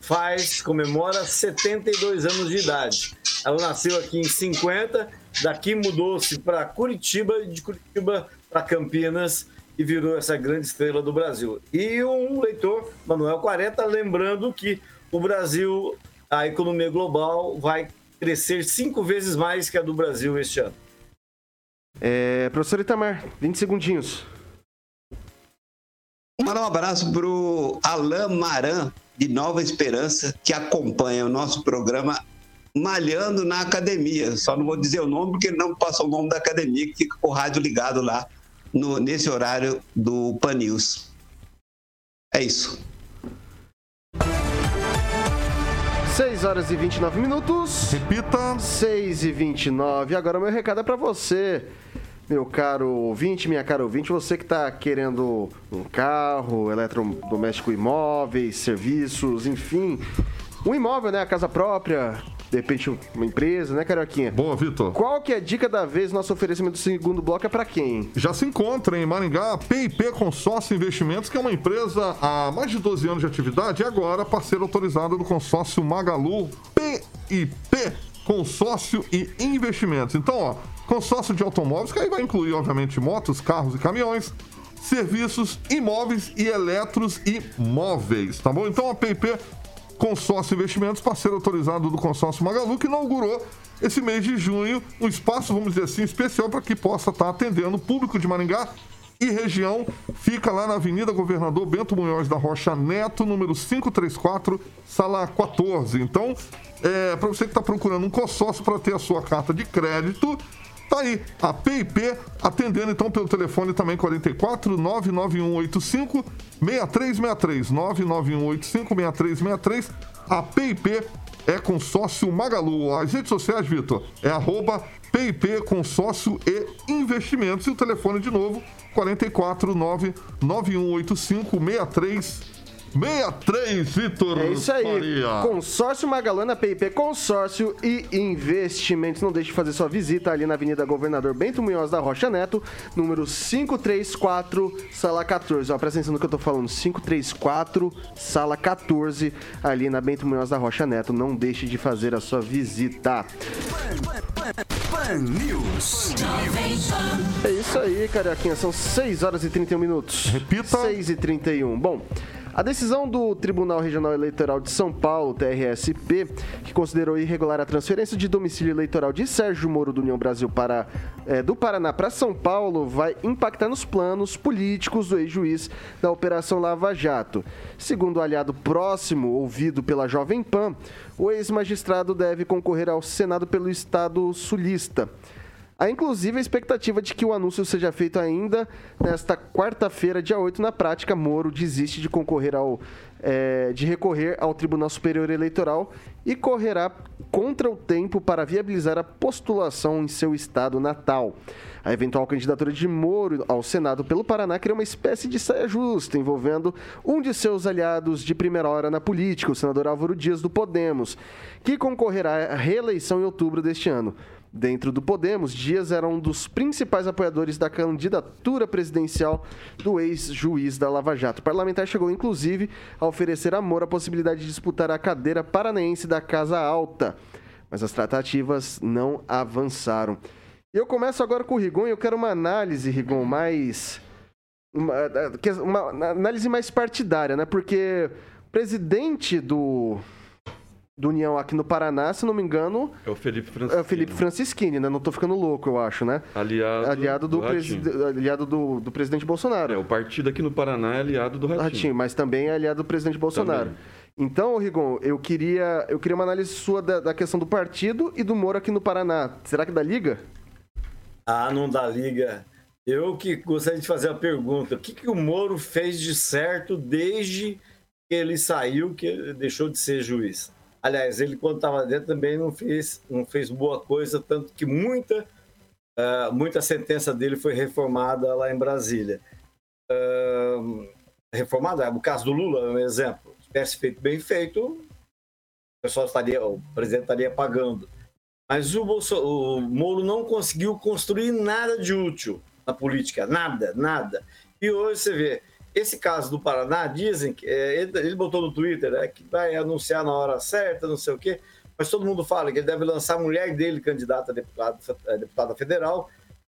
S9: faz, comemora 72 anos de idade. Ela nasceu aqui em 50, daqui mudou-se para Curitiba, de Curitiba para Campinas e virou essa grande estrela do Brasil. E um leitor, Manuel 40, lembrando que o Brasil, a economia global vai crescer cinco vezes mais que a do Brasil este ano.
S3: É, professor Itamar, 20 segundinhos.
S8: Mandar um abraço para o Alain Maran, de Nova Esperança, que acompanha o nosso programa Malhando na Academia. Só não vou dizer o nome, porque ele não passa o nome da academia, que fica com o rádio ligado lá no, nesse horário do Pan News. É isso.
S3: 6 horas e 29 minutos.
S10: Repita.
S3: 6 e 29. Agora o meu recado é para você meu caro ouvinte, minha cara ouvinte, você que está querendo um carro, eletrodoméstico imóveis, serviços, enfim, um imóvel, né? A casa própria, de repente uma empresa, né, Carioquinha?
S10: Boa, Vitor.
S3: Qual que é a dica da vez? Nosso oferecimento do segundo bloco é para quem?
S10: Já se encontra em Maringá a PIP Consórcio Investimentos, que é uma empresa há mais de 12 anos de atividade e agora parceira autorizada do consórcio Magalu PIP Consórcio e Investimentos. Então, ó, consórcio de automóveis, que aí vai incluir, obviamente, motos, carros e caminhões, serviços, imóveis e eletros e móveis, tá bom? Então a PIP Consórcio Investimentos, parceiro autorizado do consórcio Magalu, que inaugurou esse mês de junho um espaço, vamos dizer assim, especial para que possa estar atendendo o público de Maringá e região. Fica lá na Avenida Governador Bento Munhoz da Rocha Neto, número 534, sala 14. Então, é, para você que está procurando um consórcio para ter a sua carta de crédito, Tá aí, a PIP atendendo então pelo telefone também 44 99185 6363 99185 6363. A PIP é consórcio Magalu. As redes sociais, Vitor, é arroba PIP Consórcio e Investimentos. E o telefone de novo, 44 99185 6363. 63, Vitor
S3: É isso aí.
S10: Faria.
S3: Consórcio Magalana, PIP Consórcio e Investimentos. Não deixe de fazer sua visita ali na Avenida Governador Bento Munhoz da Rocha Neto, número 534, sala 14. Ó, presta atenção no que eu tô falando. 534, sala 14, ali na Bento Munhoz da Rocha Neto. Não deixe de fazer a sua visita.
S13: Pan News.
S3: É isso aí, Carioquinha. São 6 horas e 31 minutos.
S10: Repita.
S3: 6 e 31. Bom, a decisão do Tribunal Regional Eleitoral de São Paulo, TRSP, que considerou irregular a transferência de domicílio eleitoral de Sérgio Moro do União Brasil para, eh, do Paraná para São Paulo, vai impactar nos planos políticos do ex-juiz da Operação Lava Jato. Segundo o aliado próximo, ouvido pela Jovem Pan, o ex-magistrado deve concorrer ao Senado pelo Estado sulista. Há inclusive a expectativa de que o anúncio seja feito ainda nesta quarta-feira, dia 8. Na prática, Moro desiste de concorrer ao. eh, de recorrer ao Tribunal Superior Eleitoral e correrá contra o tempo para viabilizar a postulação em seu estado natal. A eventual candidatura de Moro ao Senado pelo Paraná cria uma espécie de saia justa envolvendo um de seus aliados de primeira hora na política, o senador Álvaro Dias do Podemos, que concorrerá à reeleição em outubro deste ano. Dentro do Podemos, Dias era um dos principais apoiadores da candidatura presidencial do ex-juiz da Lava Jato. O parlamentar chegou, inclusive, a oferecer a Moro a possibilidade de disputar a cadeira paranaense da Casa Alta. Mas as tratativas não avançaram. Eu começo agora com o Rigon e eu quero uma análise, Rigon, mais. Uma, uma análise mais partidária, né? Porque o presidente do, do União aqui no Paraná, se não me engano,
S5: É o Felipe Francisco.
S3: é o Felipe Francischini, né? Não tô ficando louco, eu acho, né?
S5: Aliado,
S3: Aliado do,
S5: do
S3: aliado do, do presidente Bolsonaro.
S5: É, o partido aqui no Paraná é aliado do Ratinho.
S3: Ratinho, mas também é aliado do presidente Bolsonaro. Então, Rigon, eu queria, eu queria uma análise sua da, da questão do partido e do Moro aqui no Paraná. Será que dá liga?
S9: Ah, não dá liga. Eu que gostaria de fazer a pergunta: o que, que o Moro fez de certo desde que ele saiu, que ele deixou de ser juiz? Aliás, ele, quando estava dentro, também não fez, não fez boa coisa, tanto que muita, ah, muita sentença dele foi reformada lá em Brasília. Ah, reformada, o caso do Lula é um exemplo. Se tivesse feito bem feito, o pessoal estaria, o presidente estaria pagando. Mas o, Bolso, o Moro não conseguiu construir nada de útil na política, nada, nada. E hoje você vê, esse caso do Paraná, dizem que é, ele, ele botou no Twitter é, que vai anunciar na hora certa, não sei o quê, mas todo mundo fala que ele deve lançar a mulher dele candidata a deputado, a deputada federal,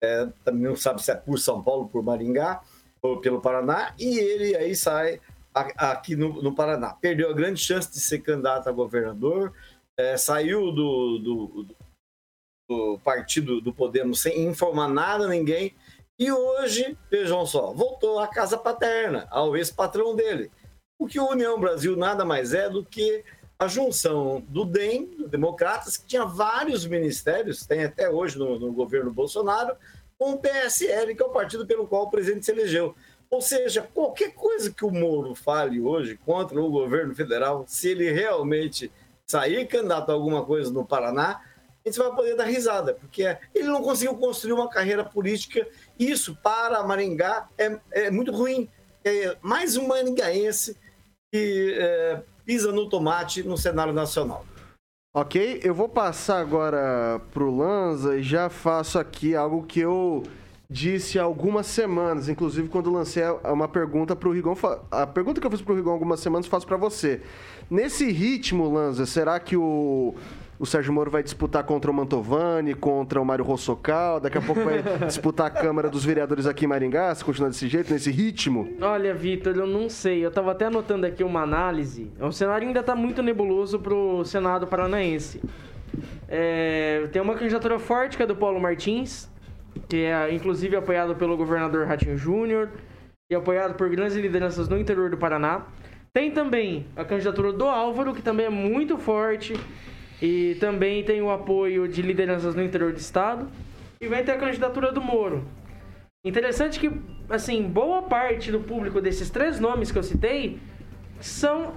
S9: é, também não sabe se é por São Paulo, por Maringá ou pelo Paraná, e ele aí sai aqui no, no Paraná. Perdeu a grande chance de ser candidato a governador, é, saiu do, do, do partido do Podemos sem informar nada a ninguém. E hoje, vejam só, voltou à casa paterna, ao ex-patrão dele. O que o União Brasil nada mais é do que a junção do DEM, do Democratas, que tinha vários ministérios, tem até hoje no, no governo Bolsonaro, com o PSL, que é o partido pelo qual o presidente se elegeu. Ou seja, qualquer coisa que o Moro fale hoje contra o governo federal, se ele realmente sair candidato a alguma coisa no Paraná, gente vai poder dar risada, porque ele não conseguiu construir uma carreira política. Isso, para Maringá, é, é muito ruim. É mais um maringaense que é, pisa no tomate no cenário nacional.
S3: Ok, eu vou passar agora pro Lanza e já faço aqui algo que eu disse há algumas semanas, inclusive quando lancei uma pergunta pro Rigon. fa- A pergunta que eu fiz pro Rigon há algumas semanas faço para você. Nesse ritmo, Lanza, será que o, o Sérgio Moro vai disputar contra o Mantovani, contra o Mário Rossocal? Daqui a pouco vai disputar a Câmara dos Vereadores aqui em Maringá, se continuar desse jeito, nesse ritmo?
S7: Olha, Vitor, eu não sei. Eu tava até anotando aqui uma análise. O cenário ainda tá muito nebuloso pro Senado Paranaense. É, tem uma candidatura forte que é do Paulo Martins, que é inclusive apoiado pelo governador Ratinho Júnior e apoiado por grandes lideranças no interior do Paraná. Tem também a candidatura do Álvaro, que também é muito forte e também tem o apoio de lideranças no interior do estado. E vai ter a candidatura do Moro. Interessante que, assim, boa parte do público desses três nomes que eu citei são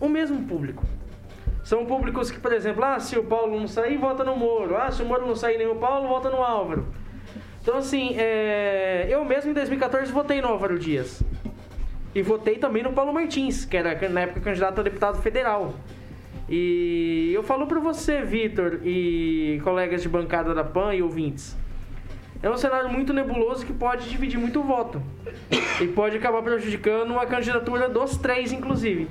S7: o mesmo público. São públicos que, por exemplo, ah, se o Paulo não sair, vota no Moro. Ah, se o Moro não sair nem o Paulo, vota no Álvaro. Então, assim, é, eu mesmo em 2014 votei no Álvaro Dias. E votei também no Paulo Martins, que era na época candidato a deputado federal. E eu falo para você, Vitor, e colegas de bancada da PAN e ouvintes. É um cenário muito nebuloso que pode dividir muito voto. E pode acabar prejudicando a candidatura dos três, inclusive.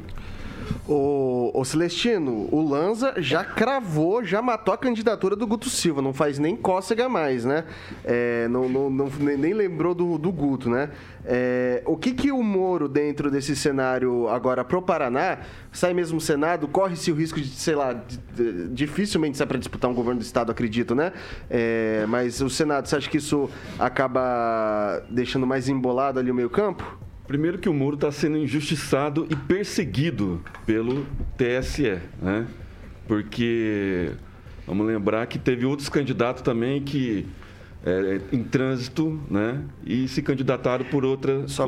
S3: O, o Celestino, o Lanza já cravou, já matou a candidatura do Guto Silva, não faz nem cócega mais, né? É, não, não, não, nem lembrou do, do Guto, né? É, o que que o Moro, dentro desse cenário agora pro Paraná, sai mesmo o Senado, corre-se o risco de, sei lá, de, de, dificilmente sai para disputar um governo do Estado, acredito, né? É, mas o Senado, você acha que isso acaba deixando mais embolado ali o meio campo?
S5: Primeiro que o Moro está sendo injustiçado e perseguido pelo TSE, né? Porque vamos lembrar que teve outros candidatos também que é, em trânsito, né? E se candidataram por outra
S3: Só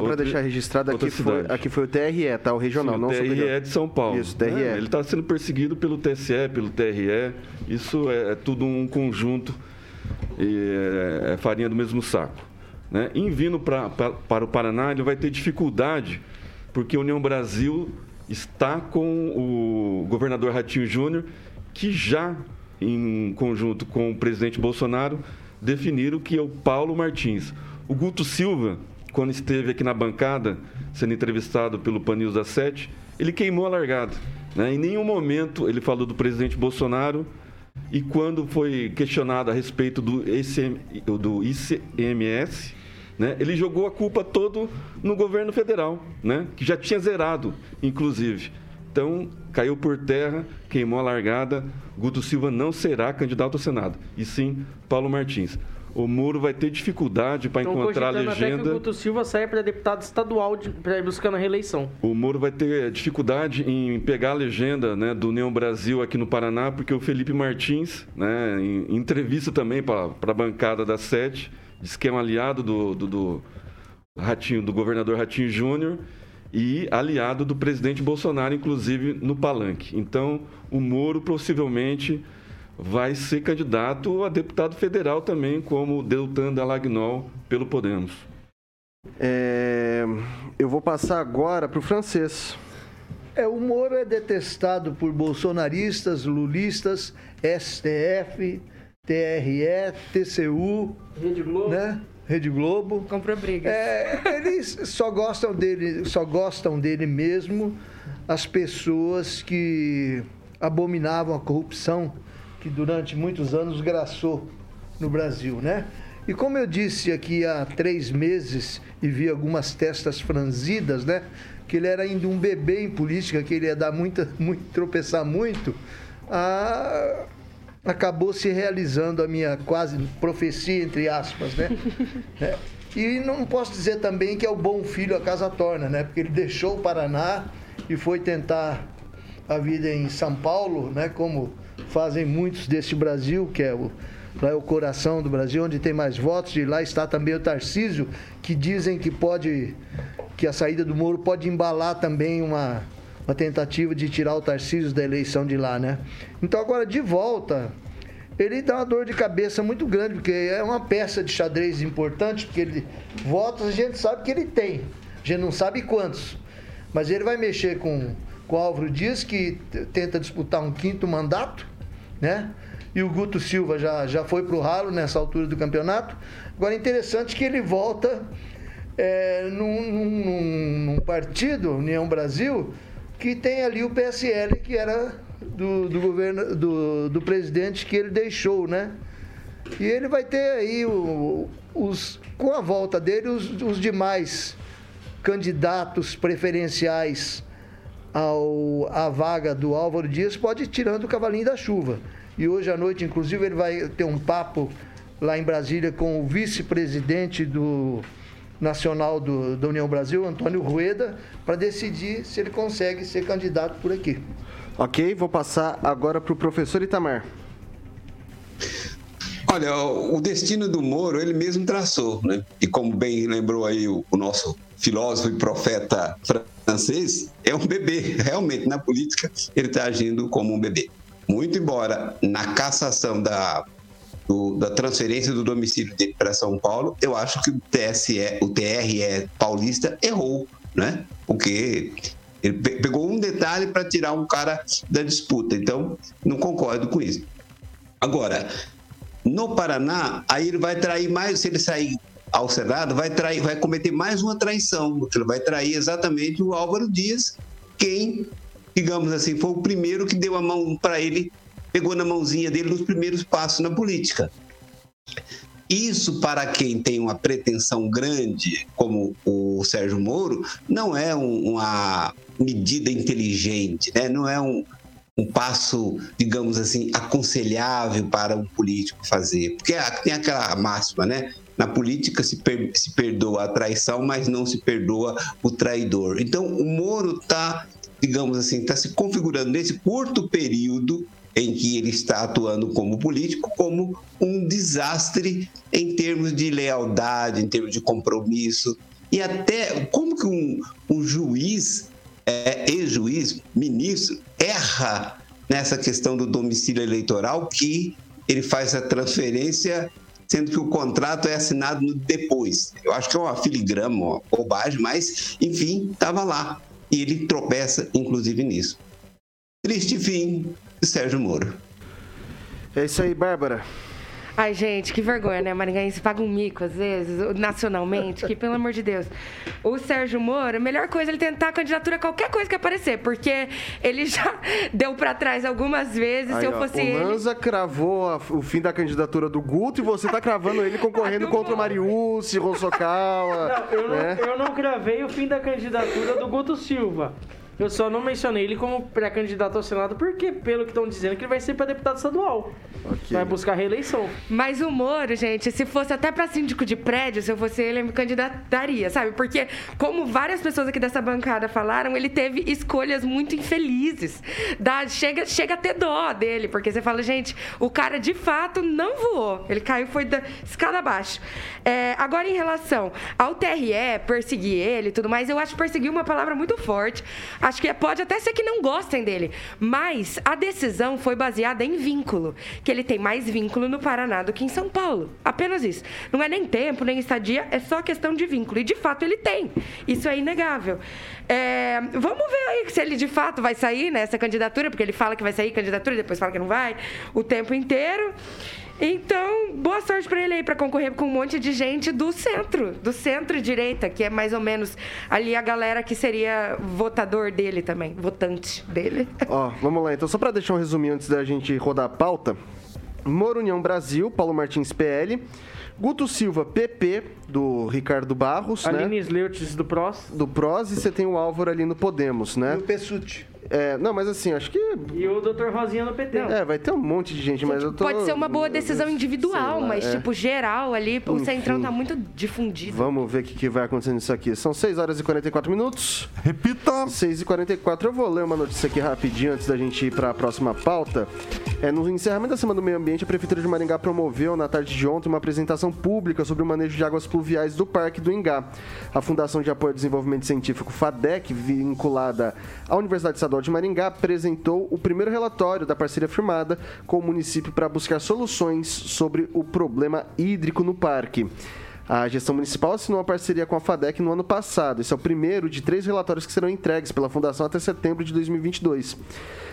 S3: para deixar registrado aqui foi, aqui foi o TRE, tá? O regional,
S5: Sim,
S3: não
S5: o TRE é de São Paulo.
S3: Isso, TRE.
S5: Né? Ele está sendo perseguido pelo TSE, pelo TRE. Isso é, é tudo um conjunto e é, é farinha do mesmo saco. Né? Em vindo pra, pra, para o Paraná, ele vai ter dificuldade, porque a União Brasil está com o governador Ratinho Júnior, que já, em conjunto com o presidente Bolsonaro, definiram que é o Paulo Martins. O Guto Silva, quando esteve aqui na bancada, sendo entrevistado pelo Panils da Sete, ele queimou a largada. Né? Em nenhum momento ele falou do presidente Bolsonaro, e quando foi questionado a respeito do, ICM, do ICMS, né? Ele jogou a culpa todo no governo federal, né? que já tinha zerado, inclusive. Então, caiu por terra, queimou a largada. Guto Silva não será candidato ao Senado, e sim Paulo Martins. O Moro vai ter dificuldade para encontrar a legenda. Até que
S7: o Guto Silva saia para deputado estadual para ir buscando a reeleição.
S5: O Moro vai ter dificuldade em pegar a legenda né, do União Brasil aqui no Paraná, porque o Felipe Martins, né, em entrevista também para a bancada da Sete, diz que é um aliado do, do, do Ratinho, do governador Ratinho Júnior e aliado do presidente Bolsonaro, inclusive no palanque. Então, o Moro possivelmente vai ser candidato a deputado federal também, como Deltan Dallagnol, pelo Podemos.
S3: É, eu vou passar agora para o francês.
S6: É, o Moro é detestado por bolsonaristas, lulistas, STF, TRE, TCU,
S7: Rede Globo.
S6: Né? Rede Globo.
S4: Comprou brigas.
S6: É, eles só gostam dele, só gostam dele mesmo as pessoas que abominavam a corrupção que durante muitos anos graçou no Brasil, né? E como eu disse aqui há três meses e vi algumas testas franzidas, né? Que ele era ainda um bebê em política, que ele ia dar muita, muito, tropeçar muito. A, acabou se realizando a minha quase profecia, entre aspas, né? é. E não posso dizer também que é o bom filho a casa torna, né? Porque ele deixou o Paraná e foi tentar a vida em São Paulo, né? Como fazem muitos desse Brasil, que é o, lá é o coração do Brasil, onde tem mais votos, e lá está também o Tarcísio, que dizem que pode, que a saída do Moro pode embalar também uma, uma tentativa de tirar o Tarcísio da eleição de lá, né? Então agora de volta, ele dá uma dor de cabeça muito grande, porque é uma peça de xadrez importante, porque ele votos a gente sabe que ele tem, a gente não sabe quantos, mas ele vai mexer com, com o Álvaro Dias, que tenta disputar um quinto mandato, né? E o Guto Silva já, já foi para o ralo nessa altura do campeonato. Agora, interessante que ele volta é, num, num, num partido, União Brasil, que tem ali o PSL, que era do, do governo, do, do presidente que ele deixou, né? E ele vai ter aí o, os, com a volta dele os, os demais candidatos preferenciais ao, à vaga do Álvaro Dias, pode ir tirando o cavalinho da chuva. E hoje à noite, inclusive, ele vai ter um papo lá em Brasília com o vice-presidente do nacional do, da União Brasil, Antônio Rueda, para decidir se ele consegue ser candidato por aqui.
S3: Ok, vou passar agora para o professor Itamar.
S8: Olha, o destino do Moro ele mesmo traçou, né? E como bem lembrou aí o, o nosso filósofo e profeta francês, é um bebê. Realmente, na política, ele está agindo como um bebê. Muito embora na cassação da do, da transferência do domicílio dele para São Paulo, eu acho que o TSE, o TRE paulista errou né? Porque ele pe- pegou um detalhe para tirar um cara da disputa. Então, não concordo com isso. Agora, no Paraná, aí ele vai trair mais, se ele sair ao Senado, vai trair, vai cometer mais uma traição, porque ele vai trair exatamente o Álvaro Dias, quem, digamos assim, foi o primeiro que deu a mão para ele, pegou na mãozinha dele nos primeiros passos na política. Isso, para quem tem uma pretensão grande, como o Sérgio Moro, não é um- uma medida inteligente, né? não é um, um passo, digamos assim, aconselhável para um político fazer. Porque tem aquela máxima, né? Na política se, per- se perdoa a traição, mas não se perdoa o traidor. Então, o Moro está, digamos assim, está se configurando nesse curto período em que ele está atuando como político, como um desastre em termos de lealdade, em termos de compromisso. E até como que um, um juiz, é, ex-juiz, ministro, erra nessa questão do domicílio eleitoral que ele faz a transferência, sendo que o contrato é assinado depois. Eu acho que é uma filigrama, uma bobagem, mas, enfim, estava lá. E ele tropeça, inclusive, nisso. Triste fim de Sérgio Moro.
S3: É isso aí, Bárbara.
S4: Ai, gente, que vergonha, né? Maringaense paga um mico, às vezes, nacionalmente, que, pelo amor de Deus. O Sérgio Moro, a melhor coisa é ele tentar a candidatura a qualquer coisa que aparecer, porque ele já deu pra trás algumas vezes.
S3: Aí,
S4: se eu
S3: ó,
S4: fosse
S3: o
S4: ele.
S3: Lanza cravou a- o fim da candidatura do Guto e você tá cravando ele concorrendo contra o Mariucci, Rossokawa.
S7: Não, eu, não,
S3: né?
S7: eu não cravei o fim da candidatura do Guto Silva. Eu só não mencionei ele como pré-candidato ao Senado, porque, pelo que estão dizendo, que ele vai ser para deputado estadual. Vai buscar reeleição.
S4: Mas o Moro, gente, se fosse até pra síndico de prédio, se eu fosse ele, eu me candidataria, sabe? Porque, como várias pessoas aqui dessa bancada falaram, ele teve escolhas muito infelizes. Dá, chega, chega a ter dó dele, porque você fala, gente, o cara de fato não voou. Ele caiu, foi da escada abaixo. É, agora, em relação ao TRE, perseguir ele e tudo mais, eu acho perseguir uma palavra muito forte. Acho que pode até ser que não gostem dele. Mas a decisão foi baseada em vínculo. Que ele tem mais vínculo no Paraná do que em São Paulo. Apenas isso. Não é nem tempo, nem estadia, é só questão de vínculo. E de fato ele tem. Isso é inegável. É, vamos ver aí se ele de fato vai sair nessa candidatura, porque ele fala que vai sair candidatura, depois fala que não vai, o tempo inteiro. Então, boa sorte pra ele aí pra concorrer com um monte de gente do centro, do centro-direita, que é mais ou menos ali a galera que seria votador dele também, votante dele.
S3: Ó, vamos lá então. Só pra deixar um resuminho antes da gente rodar a pauta. Moro União Brasil, Paulo Martins PL. Guto Silva, PP, do Ricardo Barros, né?
S7: Aline Sleutz do PROS.
S3: Do PROS e você tem o Álvaro ali no Podemos, né?
S6: E o Pessuti.
S3: É, não, mas assim, acho que.
S7: E o Dr. Rosinha no PT.
S3: É, vai ter um monte de gente, mas eu tô.
S4: Pode ser uma boa decisão individual,
S3: lá,
S4: mas
S3: é.
S4: tipo, geral ali, o
S3: Enfim.
S4: Centrão tá muito difundido.
S3: Vamos ver o que, que vai acontecer nisso aqui. São 6 horas e 44 minutos.
S10: Repita!
S3: 6 e 44 Eu vou ler uma notícia aqui rapidinho antes da gente ir para a próxima pauta. É, no encerramento da Semana do Meio Ambiente, a Prefeitura de Maringá promoveu na tarde de ontem uma apresentação pública sobre o manejo de águas pluviais do Parque do Ingá. A Fundação de Apoio ao Desenvolvimento Científico FADEC, vinculada à Universidade Estadual de Maringá, apresentou o primeiro relatório da parceria firmada com o município para buscar soluções sobre o problema hídrico no parque. A gestão municipal assinou uma parceria com a FADEC no ano passado. Esse é o primeiro de três relatórios que serão entregues pela Fundação até setembro de 2022.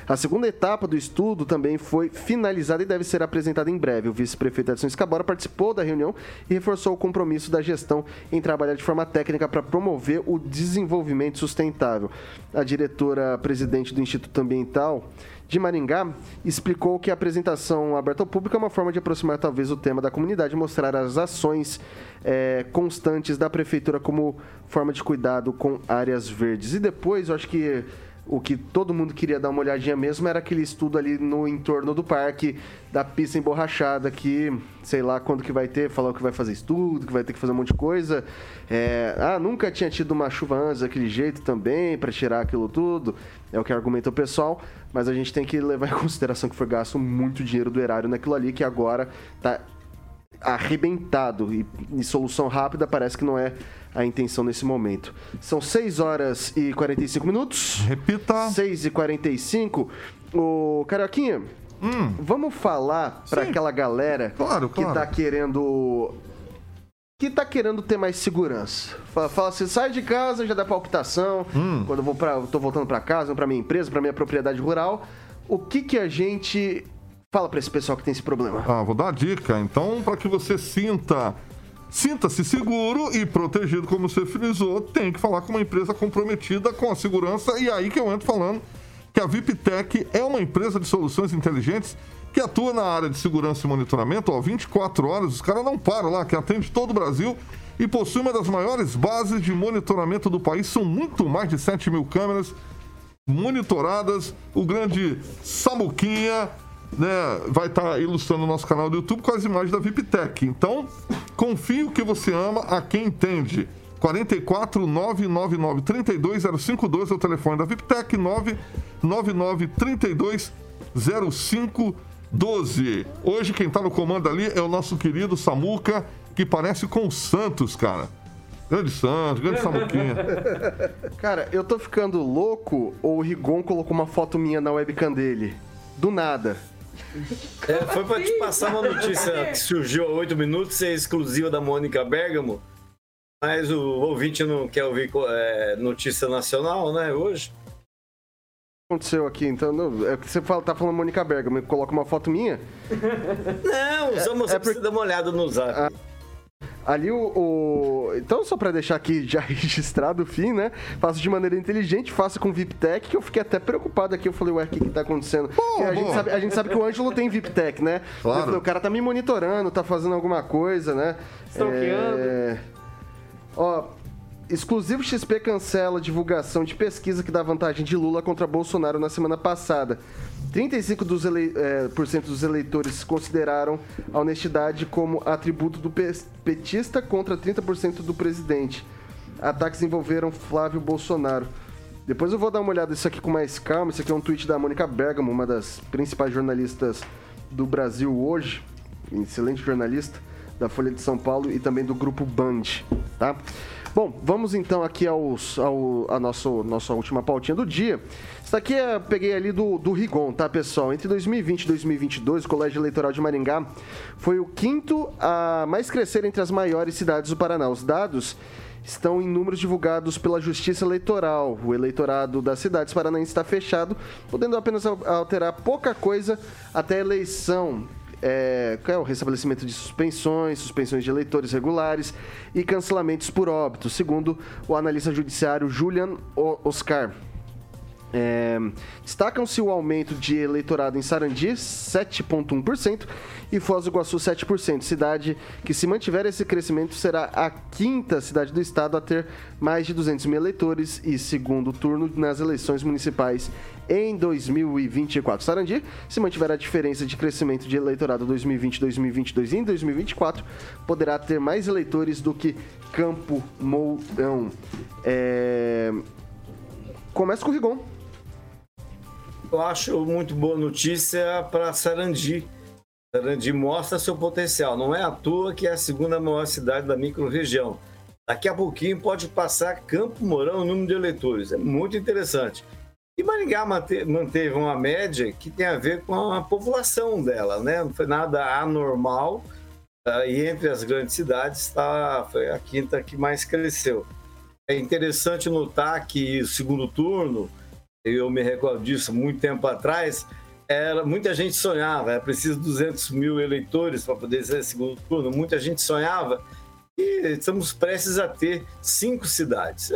S3: A segunda etapa do estudo também foi finalizada e deve ser apresentada em breve. O vice-prefeito Edson Escabora participou da reunião e reforçou o compromisso da gestão em trabalhar de forma técnica para promover o desenvolvimento sustentável. A diretora-presidente do Instituto Ambiental de Maringá explicou que a apresentação aberta ao público é uma forma de aproximar talvez o tema da comunidade mostrar as ações eh, constantes da prefeitura como forma de cuidado com áreas verdes. E depois, eu acho que o que todo mundo queria dar uma olhadinha mesmo era aquele estudo ali no entorno do parque, da pista emborrachada, que sei lá quando que vai ter, falou que vai fazer estudo, que vai ter que fazer um monte de coisa. É, ah, nunca tinha tido uma chuva antes daquele jeito também, para tirar aquilo tudo. É o que argumenta o pessoal, mas a gente tem que levar em consideração que foi gasto muito dinheiro do erário naquilo ali, que agora tá arrebentado e, e solução rápida parece que não é a intenção nesse momento. São 6 horas e 45 minutos.
S10: Repita.
S3: 6 e 45. O Carioquinha, vamos falar para aquela galera
S10: Claro,
S3: que
S10: claro.
S3: tá querendo que tá querendo ter mais segurança. Fala, fala assim, sai de casa, já dá palpitação. Quando eu vou para, tô voltando para casa, para minha empresa, para minha propriedade rural. O que que a gente fala para esse pessoal que tem esse problema?
S10: Ah, vou dar uma dica. Então, para que você sinta. Sinta-se seguro e protegido, como você frisou, tem que falar com uma empresa comprometida com a segurança. E aí que eu entro falando que a VIPTech é uma empresa de soluções inteligentes que atua na área de segurança e monitoramento, ó, 24 horas, os caras não param lá, que atende todo o Brasil e possui uma das maiores bases de monitoramento do país. São muito mais de 7 mil câmeras monitoradas. O grande Samuquinha né, vai estar ilustrando o nosso canal do YouTube com as imagens da VIPTech. Então, confie o que você ama a quem entende. 44 999 32 0512 é o telefone da VIPTech, 999 32 0512. Hoje quem tá no comando ali é o nosso querido Samuca, que parece com o Santos, cara. Grande Santos, grande Samuquinha.
S3: Cara, eu tô ficando louco ou o Rigon colocou uma foto minha na webcam dele? Do nada.
S9: É, foi pra te passar uma notícia que surgiu há oito minutos, é exclusiva da Mônica Bergamo, mas o ouvinte não quer ouvir é, notícia nacional, né, hoje.
S3: Aconteceu aqui, então? Não, é que você fala, tá falando Mônica Bergamo, coloca uma foto minha?
S9: Não, só você
S3: é
S9: precisa dar uma olhada no zap.
S3: Ali o, o- Então, só pra deixar aqui já registrado o fim, né? Faço de maneira inteligente, faço com VIPTech, que eu fiquei até preocupado aqui. Eu falei, ué, o que, que tá acontecendo? Porque a, gente sabe, a gente sabe que o Ângelo tem VIPTech, né?
S10: Claro.
S3: Eu falei, o cara tá me monitorando, tá fazendo alguma coisa, né?
S7: Stalkeando.
S3: É... Ó, exclusivo XP cancela divulgação de pesquisa que dá vantagem de Lula contra Bolsonaro na semana passada. 35% dos, ele... é, dos eleitores consideraram a honestidade como atributo do pe- petista contra 30% do presidente. Ataques envolveram Flávio Bolsonaro. Depois eu vou dar uma olhada nisso aqui com mais calma. Isso aqui é um tweet da Mônica Bergamo, uma das principais jornalistas do Brasil hoje. Excelente jornalista da Folha de São Paulo e também do grupo Band, tá? Bom, vamos então aqui aos, ao, a nosso, nossa última pautinha do dia. Isso aqui eu peguei ali do, do Rigon, tá, pessoal? Entre 2020 e 2022, o Colégio Eleitoral de Maringá foi o quinto a mais crescer entre as maiores cidades do Paraná. Os dados estão em números divulgados pela Justiça Eleitoral. O eleitorado das cidades paranaenses está fechado, podendo apenas al- alterar pouca coisa até a eleição. É, é o restabelecimento de suspensões, suspensões de eleitores regulares e cancelamentos por óbito, segundo o analista judiciário Julian Oscar. É, Destacam-se o aumento de eleitorado em Sarandi, 7,1%, e Foz do Iguaçu, 7%. Cidade que, se mantiver esse crescimento, será a quinta cidade do estado a ter mais de 200 mil eleitores e segundo turno nas eleições municipais em 2024. Sarandi, se mantiver a diferença de crescimento de eleitorado 2020, 2022 e em 2024, poderá ter mais eleitores do que Campo Mourão. É... Começa com o Rigon.
S9: Eu acho muito boa notícia para Sarandi. Sarandi mostra seu potencial. Não é à toa que é a segunda maior cidade da microrregião. Daqui a pouquinho pode passar Campo Mourão o número de eleitores. É muito interessante. E Maringá mante- manteve uma média que tem a ver com a população dela, né? Não foi nada anormal. ah, E entre as grandes cidades tá, foi a quinta que mais cresceu. É interessante notar que o segundo turno, eu me recordo disso muito tempo atrás, era, muita gente sonhava, era preciso 200 mil eleitores para poder ser segundo turno, muita gente sonhava e estamos prestes a ter cinco cidades.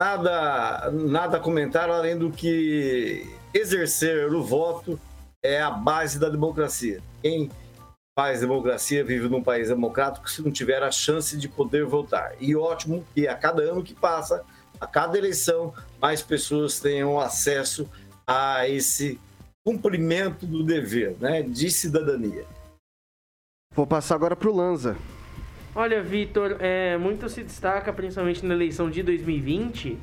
S9: Nada, nada a comentar além do que exercer o voto é a base da democracia. Quem faz democracia vive num país democrático se não tiver a chance de poder votar. E ótimo que a cada ano que passa, a cada eleição, mais pessoas tenham acesso a esse cumprimento do dever, né, de cidadania.
S3: Vou passar agora pro Lanza.
S7: Olha, Vitor, é, muito se destaca, principalmente na eleição de 2020.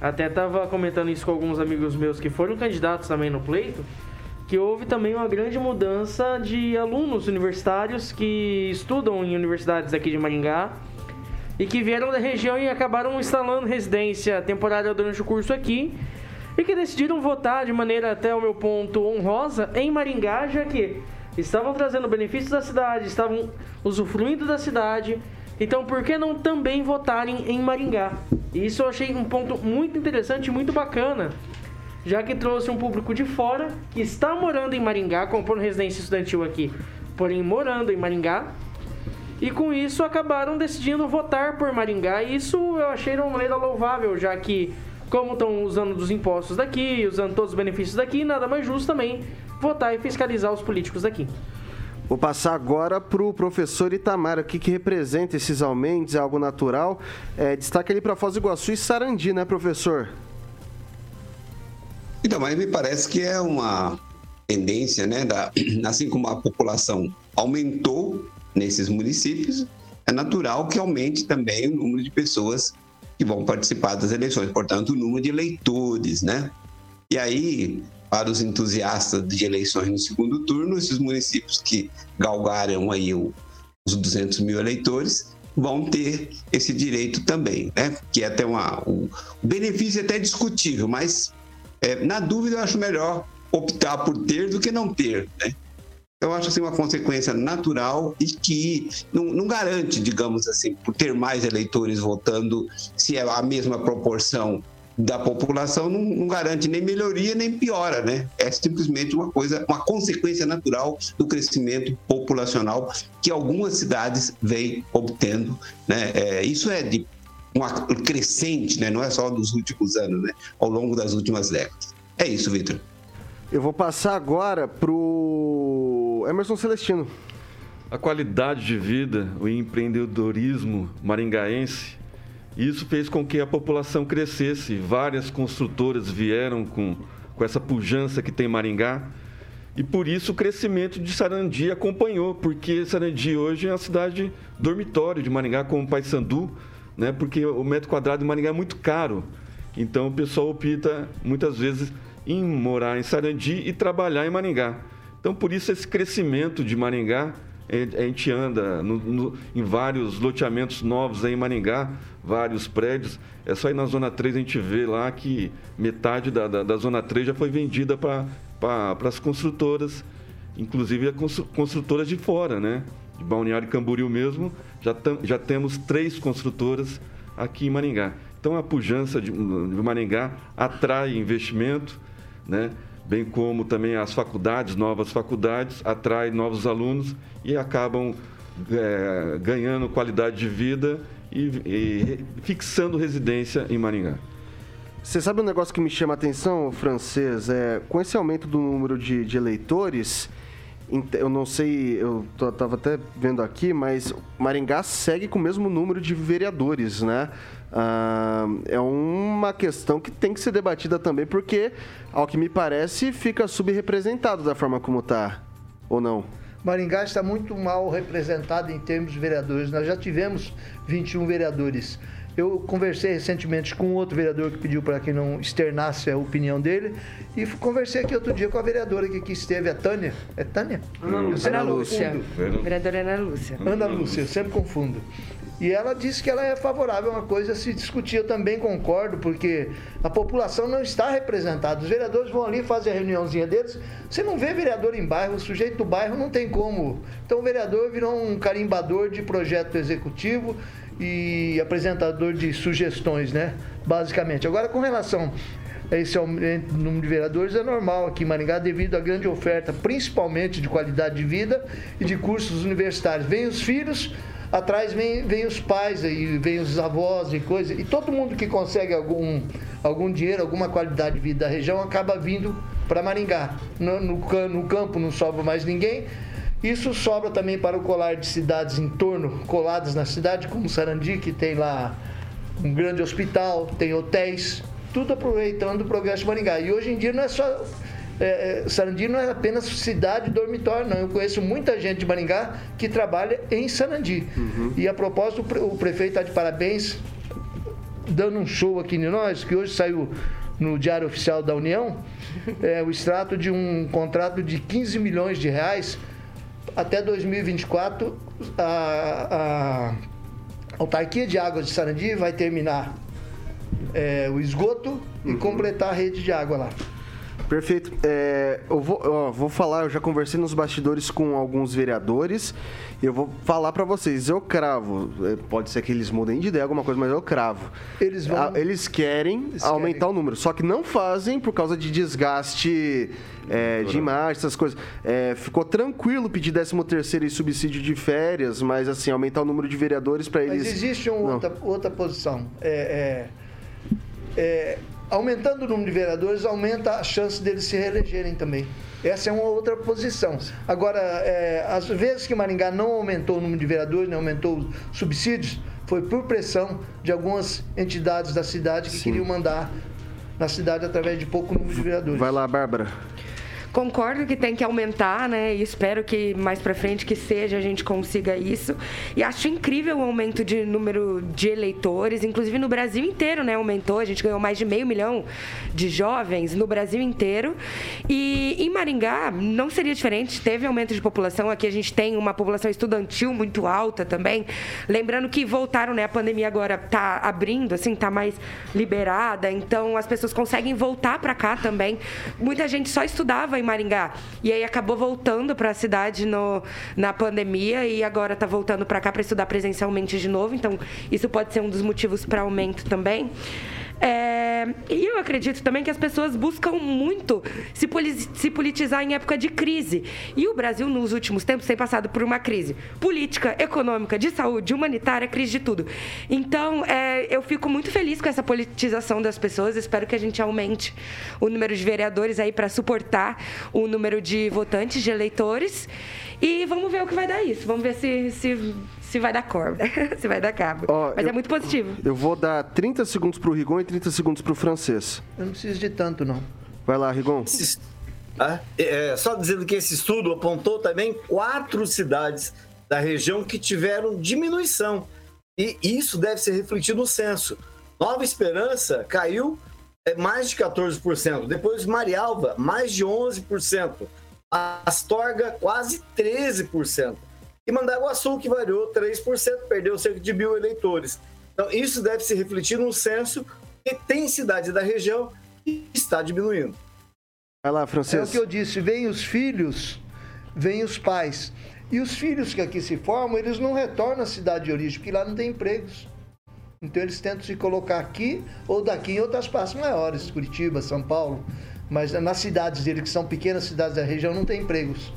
S7: Até estava comentando isso com alguns amigos meus que foram candidatos também no pleito, que houve também uma grande mudança de alunos universitários que estudam em universidades aqui de Maringá e que vieram da região e acabaram instalando residência temporária durante o curso aqui. E que decidiram votar de maneira até o meu ponto honrosa em Maringá, já que estavam trazendo benefícios da cidade, estavam usufruindo da cidade. Então, por que não também votarem em Maringá? Isso eu achei um ponto muito interessante e muito bacana, já que trouxe um público de fora que está morando em Maringá, comprando residência estudantil aqui, porém morando em Maringá, e com isso acabaram decidindo votar por Maringá. E isso eu achei de uma maneira louvável, já que, como estão usando dos impostos daqui, usando todos os benefícios daqui, nada mais justo também votar e fiscalizar os políticos daqui.
S3: Vou passar agora para o professor Itamar, o que, que representa esses aumentos, é algo natural. É, destaque ali para Foz do Iguaçu e Sarandi, né, professor?
S8: Então, mas me parece que é uma tendência, né? Da, assim como a população aumentou nesses municípios, é natural que aumente também o número de pessoas que vão participar das eleições, portanto, o número de eleitores, né? E aí, para os entusiastas de eleições no segundo turno, esses municípios que galgaram aí os 200 mil eleitores vão ter esse direito também, né? Que é até uma, o, o benefício é até discutível, mas é, na dúvida eu acho melhor optar por ter do que não ter, né? Eu acho assim uma consequência natural e que não, não, garante, digamos assim, por ter mais eleitores votando, se é a mesma proporção da população, não, não, garante nem melhoria nem piora, né? É simplesmente uma coisa, uma consequência natural do crescimento populacional que algumas cidades vêm obtendo, né? É, isso é de uma crescente, né? Não é só dos últimos anos, né? Ao longo das últimas décadas. É isso, Vitor.
S3: Eu vou passar agora pro Emerson Celestino.
S5: A qualidade de vida, o empreendedorismo maringaense, isso fez com que a população crescesse. Várias construtoras vieram com, com essa pujança que tem Maringá. E por isso o crescimento de Sarandi acompanhou, porque Sarandi hoje é uma cidade dormitório de Maringá, como Paysandu, né? porque o metro quadrado de Maringá é muito caro. Então o pessoal opta muitas vezes em morar em Sarandi e trabalhar em Maringá. Então, por isso, esse crescimento de Maringá, a gente anda no, no, em vários loteamentos novos em Maringá, vários prédios. É só ir na Zona 3 a gente vê lá que metade da, da, da Zona 3 já foi vendida para as construtoras, inclusive as construtoras de fora, né? De Balneário Camboriú mesmo, já, tam, já temos três construtoras aqui em Maringá. Então, a pujança de, de Maringá atrai investimento, né? Bem como também as faculdades, novas faculdades, atraem novos alunos e acabam é, ganhando qualidade de vida e, e, fixando residência em Maringá.
S3: Você sabe um negócio que me chama a atenção, francês? É, com esse aumento do número de, de eleitores, eu não sei, eu estava até vendo aqui, mas Maringá segue com o mesmo número de vereadores, né? É uma questão que tem que ser debatida também, porque, ao que me parece, fica subrepresentado da forma como está, ou não?
S6: Maringá está muito mal representado em termos de vereadores. Nós já tivemos 21 vereadores. Eu conversei recentemente com outro vereador que pediu para que não externasse a opinião dele. E conversei aqui outro dia com a vereadora que aqui esteve, a Tânia. É Tânia?
S4: Ana Lúcia. Ana Lúcia. Vereadora Ana Lúcia.
S6: Ana Lúcia, eu sempre confundo. E ela disse que ela é favorável a uma coisa se discutir. Eu também concordo, porque a população não está representada. Os vereadores vão ali fazer a reuniãozinha deles. Você não vê vereador em bairro, o sujeito do bairro não tem como. Então o vereador virou um carimbador de projeto executivo e apresentador de sugestões, né? Basicamente. Agora, com relação a esse aumento do número de vereadores, é normal aqui em Maringá, devido à grande oferta, principalmente de qualidade de vida e de cursos universitários. Vêm os filhos atrás vem, vem os pais aí, vem os avós e coisa, e todo mundo que consegue algum, algum dinheiro, alguma qualidade de vida da região acaba vindo para Maringá. No, no, no campo não sobra mais ninguém. Isso sobra também para o colar de cidades em torno, coladas na cidade, como Sarandi, que tem lá um grande hospital, tem hotéis, tudo aproveitando o progresso de Maringá. E hoje em dia não é só é, é, Sarandi não é apenas cidade dormitório, não. Eu conheço muita gente de Maringá que trabalha em Sarandi. Uhum. E a propósito, o prefeito está de parabéns, dando um show aqui em nós, que hoje saiu no Diário Oficial da União, é, o extrato de um contrato de 15 milhões de reais. Até 2024, a, a autarquia de águas de Sarandi vai terminar é, o esgoto e uhum. completar a rede de água lá.
S3: Perfeito. É, eu vou, ó, vou falar, eu já conversei nos bastidores com alguns vereadores. Eu vou falar pra vocês, eu cravo. é, Pode ser que eles mudem de ideia, alguma coisa, mas eu cravo.
S6: Eles vão-
S3: eles querem aumentar o número, só que não fazem por causa de desgaste é, de imagem, essas coisas. É, ficou tranquilo pedir 13 terceiro e subsídio de férias, mas assim, aumentar o número de vereadores pra eles.
S6: Mas existe uma outra, outra posição. É, é, é, aumentando o número de vereadores, aumenta a chance deles se reelegerem também. Essa é uma outra posição. Agora, é, às vezes que Maringá não aumentou o número de vereadores, não aumentou os subsídios, foi por pressão de algumas entidades da cidade que queriam mandar na cidade através de pouco número de vereadores.
S3: Vai lá, Bárbara.
S4: Concordo que tem que aumentar, né? E espero que mais pra frente que seja a gente consiga isso. E acho incrível o aumento de número de eleitores, inclusive no Brasil inteiro, né? Aumentou, a gente ganhou mais de meio milhão de jovens no Brasil inteiro. E em Maringá não seria diferente, teve aumento de população. Aqui a gente tem uma população estudantil muito alta também. Lembrando que voltaram, né? A pandemia agora tá abrindo, assim, tá mais liberada, então as pessoas conseguem voltar pra cá também. Muita gente só estudava em Maringá e aí acabou voltando para a cidade no, na pandemia e agora está voltando para cá para estudar presencialmente de novo. Então isso pode ser um dos motivos para aumento também. É, e eu acredito também que as pessoas buscam muito se, se politizar em época de crise. E o Brasil, nos últimos tempos, tem passado por uma crise política, econômica, de saúde, humanitária, crise de tudo. Então, é, eu fico muito feliz com essa politização das pessoas. Espero que a gente aumente o número de vereadores aí para suportar o número de votantes, de eleitores. E vamos ver o que vai dar isso. Vamos ver se, se, se vai dar corda, se vai dar cabo. Mas é muito positivo.
S3: Eu vou dar 30 segundos pro Rigon e 30 segundos pro francês.
S6: Eu não preciso de tanto, não.
S3: Vai lá, Rigon.
S9: Ah, é, só dizendo que esse estudo apontou também quatro cidades da região que tiveram diminuição. E isso deve ser refletido no censo. Nova Esperança caiu é, mais de 14%. Depois Marialva, mais de 11%. Astorga, quase 13%. E Mandaguaçu, que variou 3%, perdeu cerca de mil eleitores. Então, isso deve se refletir no censo, que tem cidades da região que está diminuindo.
S3: Vai lá,
S6: É o que eu disse, vem os filhos, vem os pais. E os filhos que aqui se formam, eles não retornam à cidade de origem, porque lá não tem empregos. Então eles tentam se colocar aqui ou daqui em outras praças maiores, Curitiba, São Paulo. Mas nas cidades dele, que são pequenas cidades da região, não tem empregos.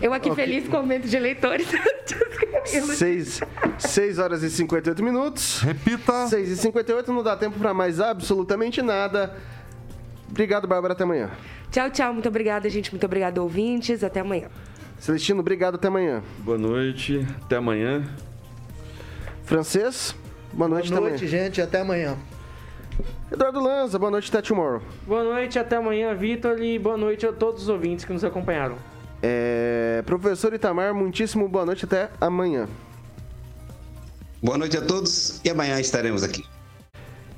S4: Eu aqui
S3: Ok.
S4: feliz com o aumento de eleitores.
S3: 6, 6 horas e 58 minutos.
S10: Repita.
S3: 6 e 58, não dá tempo pra mais absolutamente nada. Obrigado, Bárbara. Até amanhã.
S4: Tchau, tchau. Muito obrigada, gente. Muito obrigada, ouvintes. Até amanhã.
S3: Celestino, obrigado. Até amanhã.
S5: Boa noite, até amanhã.
S3: Francês, boa noite,
S6: Boa
S3: até
S6: noite,
S3: amanhã.
S6: gente. Até amanhã.
S3: Eduardo Lanza, boa noite, até tomorrow.
S7: Boa noite, até amanhã, Vitor, e boa noite a todos os ouvintes que nos acompanharam.
S3: É, professor Itamar, muitíssimo boa noite, até amanhã.
S8: Boa noite a todos e amanhã estaremos aqui.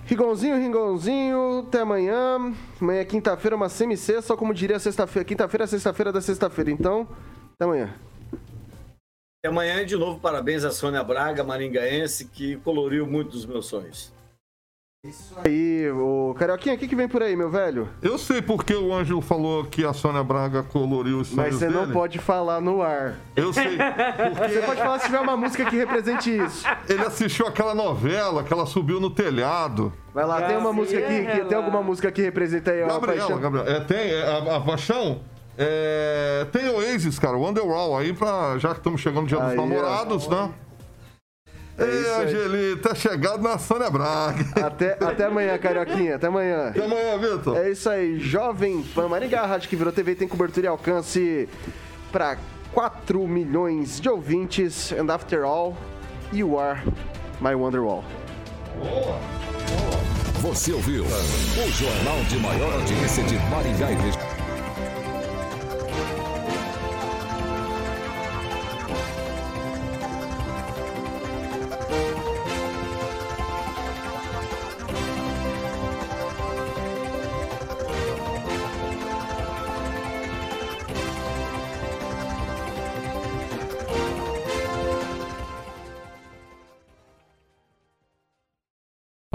S3: Rigonzinho, Rigonzinho, até amanhã. Amanhã é quinta-feira, uma semi-sexta, só como diria sexta-feira. Quinta-feira é sexta-feira da sexta-feira, então, até amanhã.
S9: E amanhã, de novo, parabéns a Sônia Braga, maringaense, que coloriu muito dos meus sonhos.
S3: Aí, o Carioquinha, o que, que vem por aí, meu velho?
S10: Eu sei porque o Ângelo falou que a Sônia Braga coloriu os sonhos
S3: Mas você
S10: dele.
S3: não pode falar no ar.
S10: Eu sei. Porque
S3: Você pode falar se tiver uma música que represente isso.
S10: ele assistiu aquela novela que ela subiu no telhado.
S3: Vai lá, tem uma música aqui, que, tem alguma música que representa aí ó, a
S10: Gabriela,
S3: paixão?
S10: Gabriela. É, tem é, a, a paixão. É, tem Oasis, cara, Wonderwall aí, pra, já que estamos chegando no dia
S3: Aí,
S10: dos
S3: ó.
S10: namorados, né?
S3: É
S10: Ei,
S3: isso aí.
S10: Angelita, tá chegado na Sônia Braga.
S3: Até, até amanhã, Carioquinha, até amanhã.
S10: Até amanhã, Vitor.
S3: É isso aí, Jovem Pan Maringá, a rádio que virou TV tem cobertura e alcance para 4 milhões de ouvintes. And after all, you are my Wonderwall.
S1: Você ouviu o jornal de maior audiência de Maringá e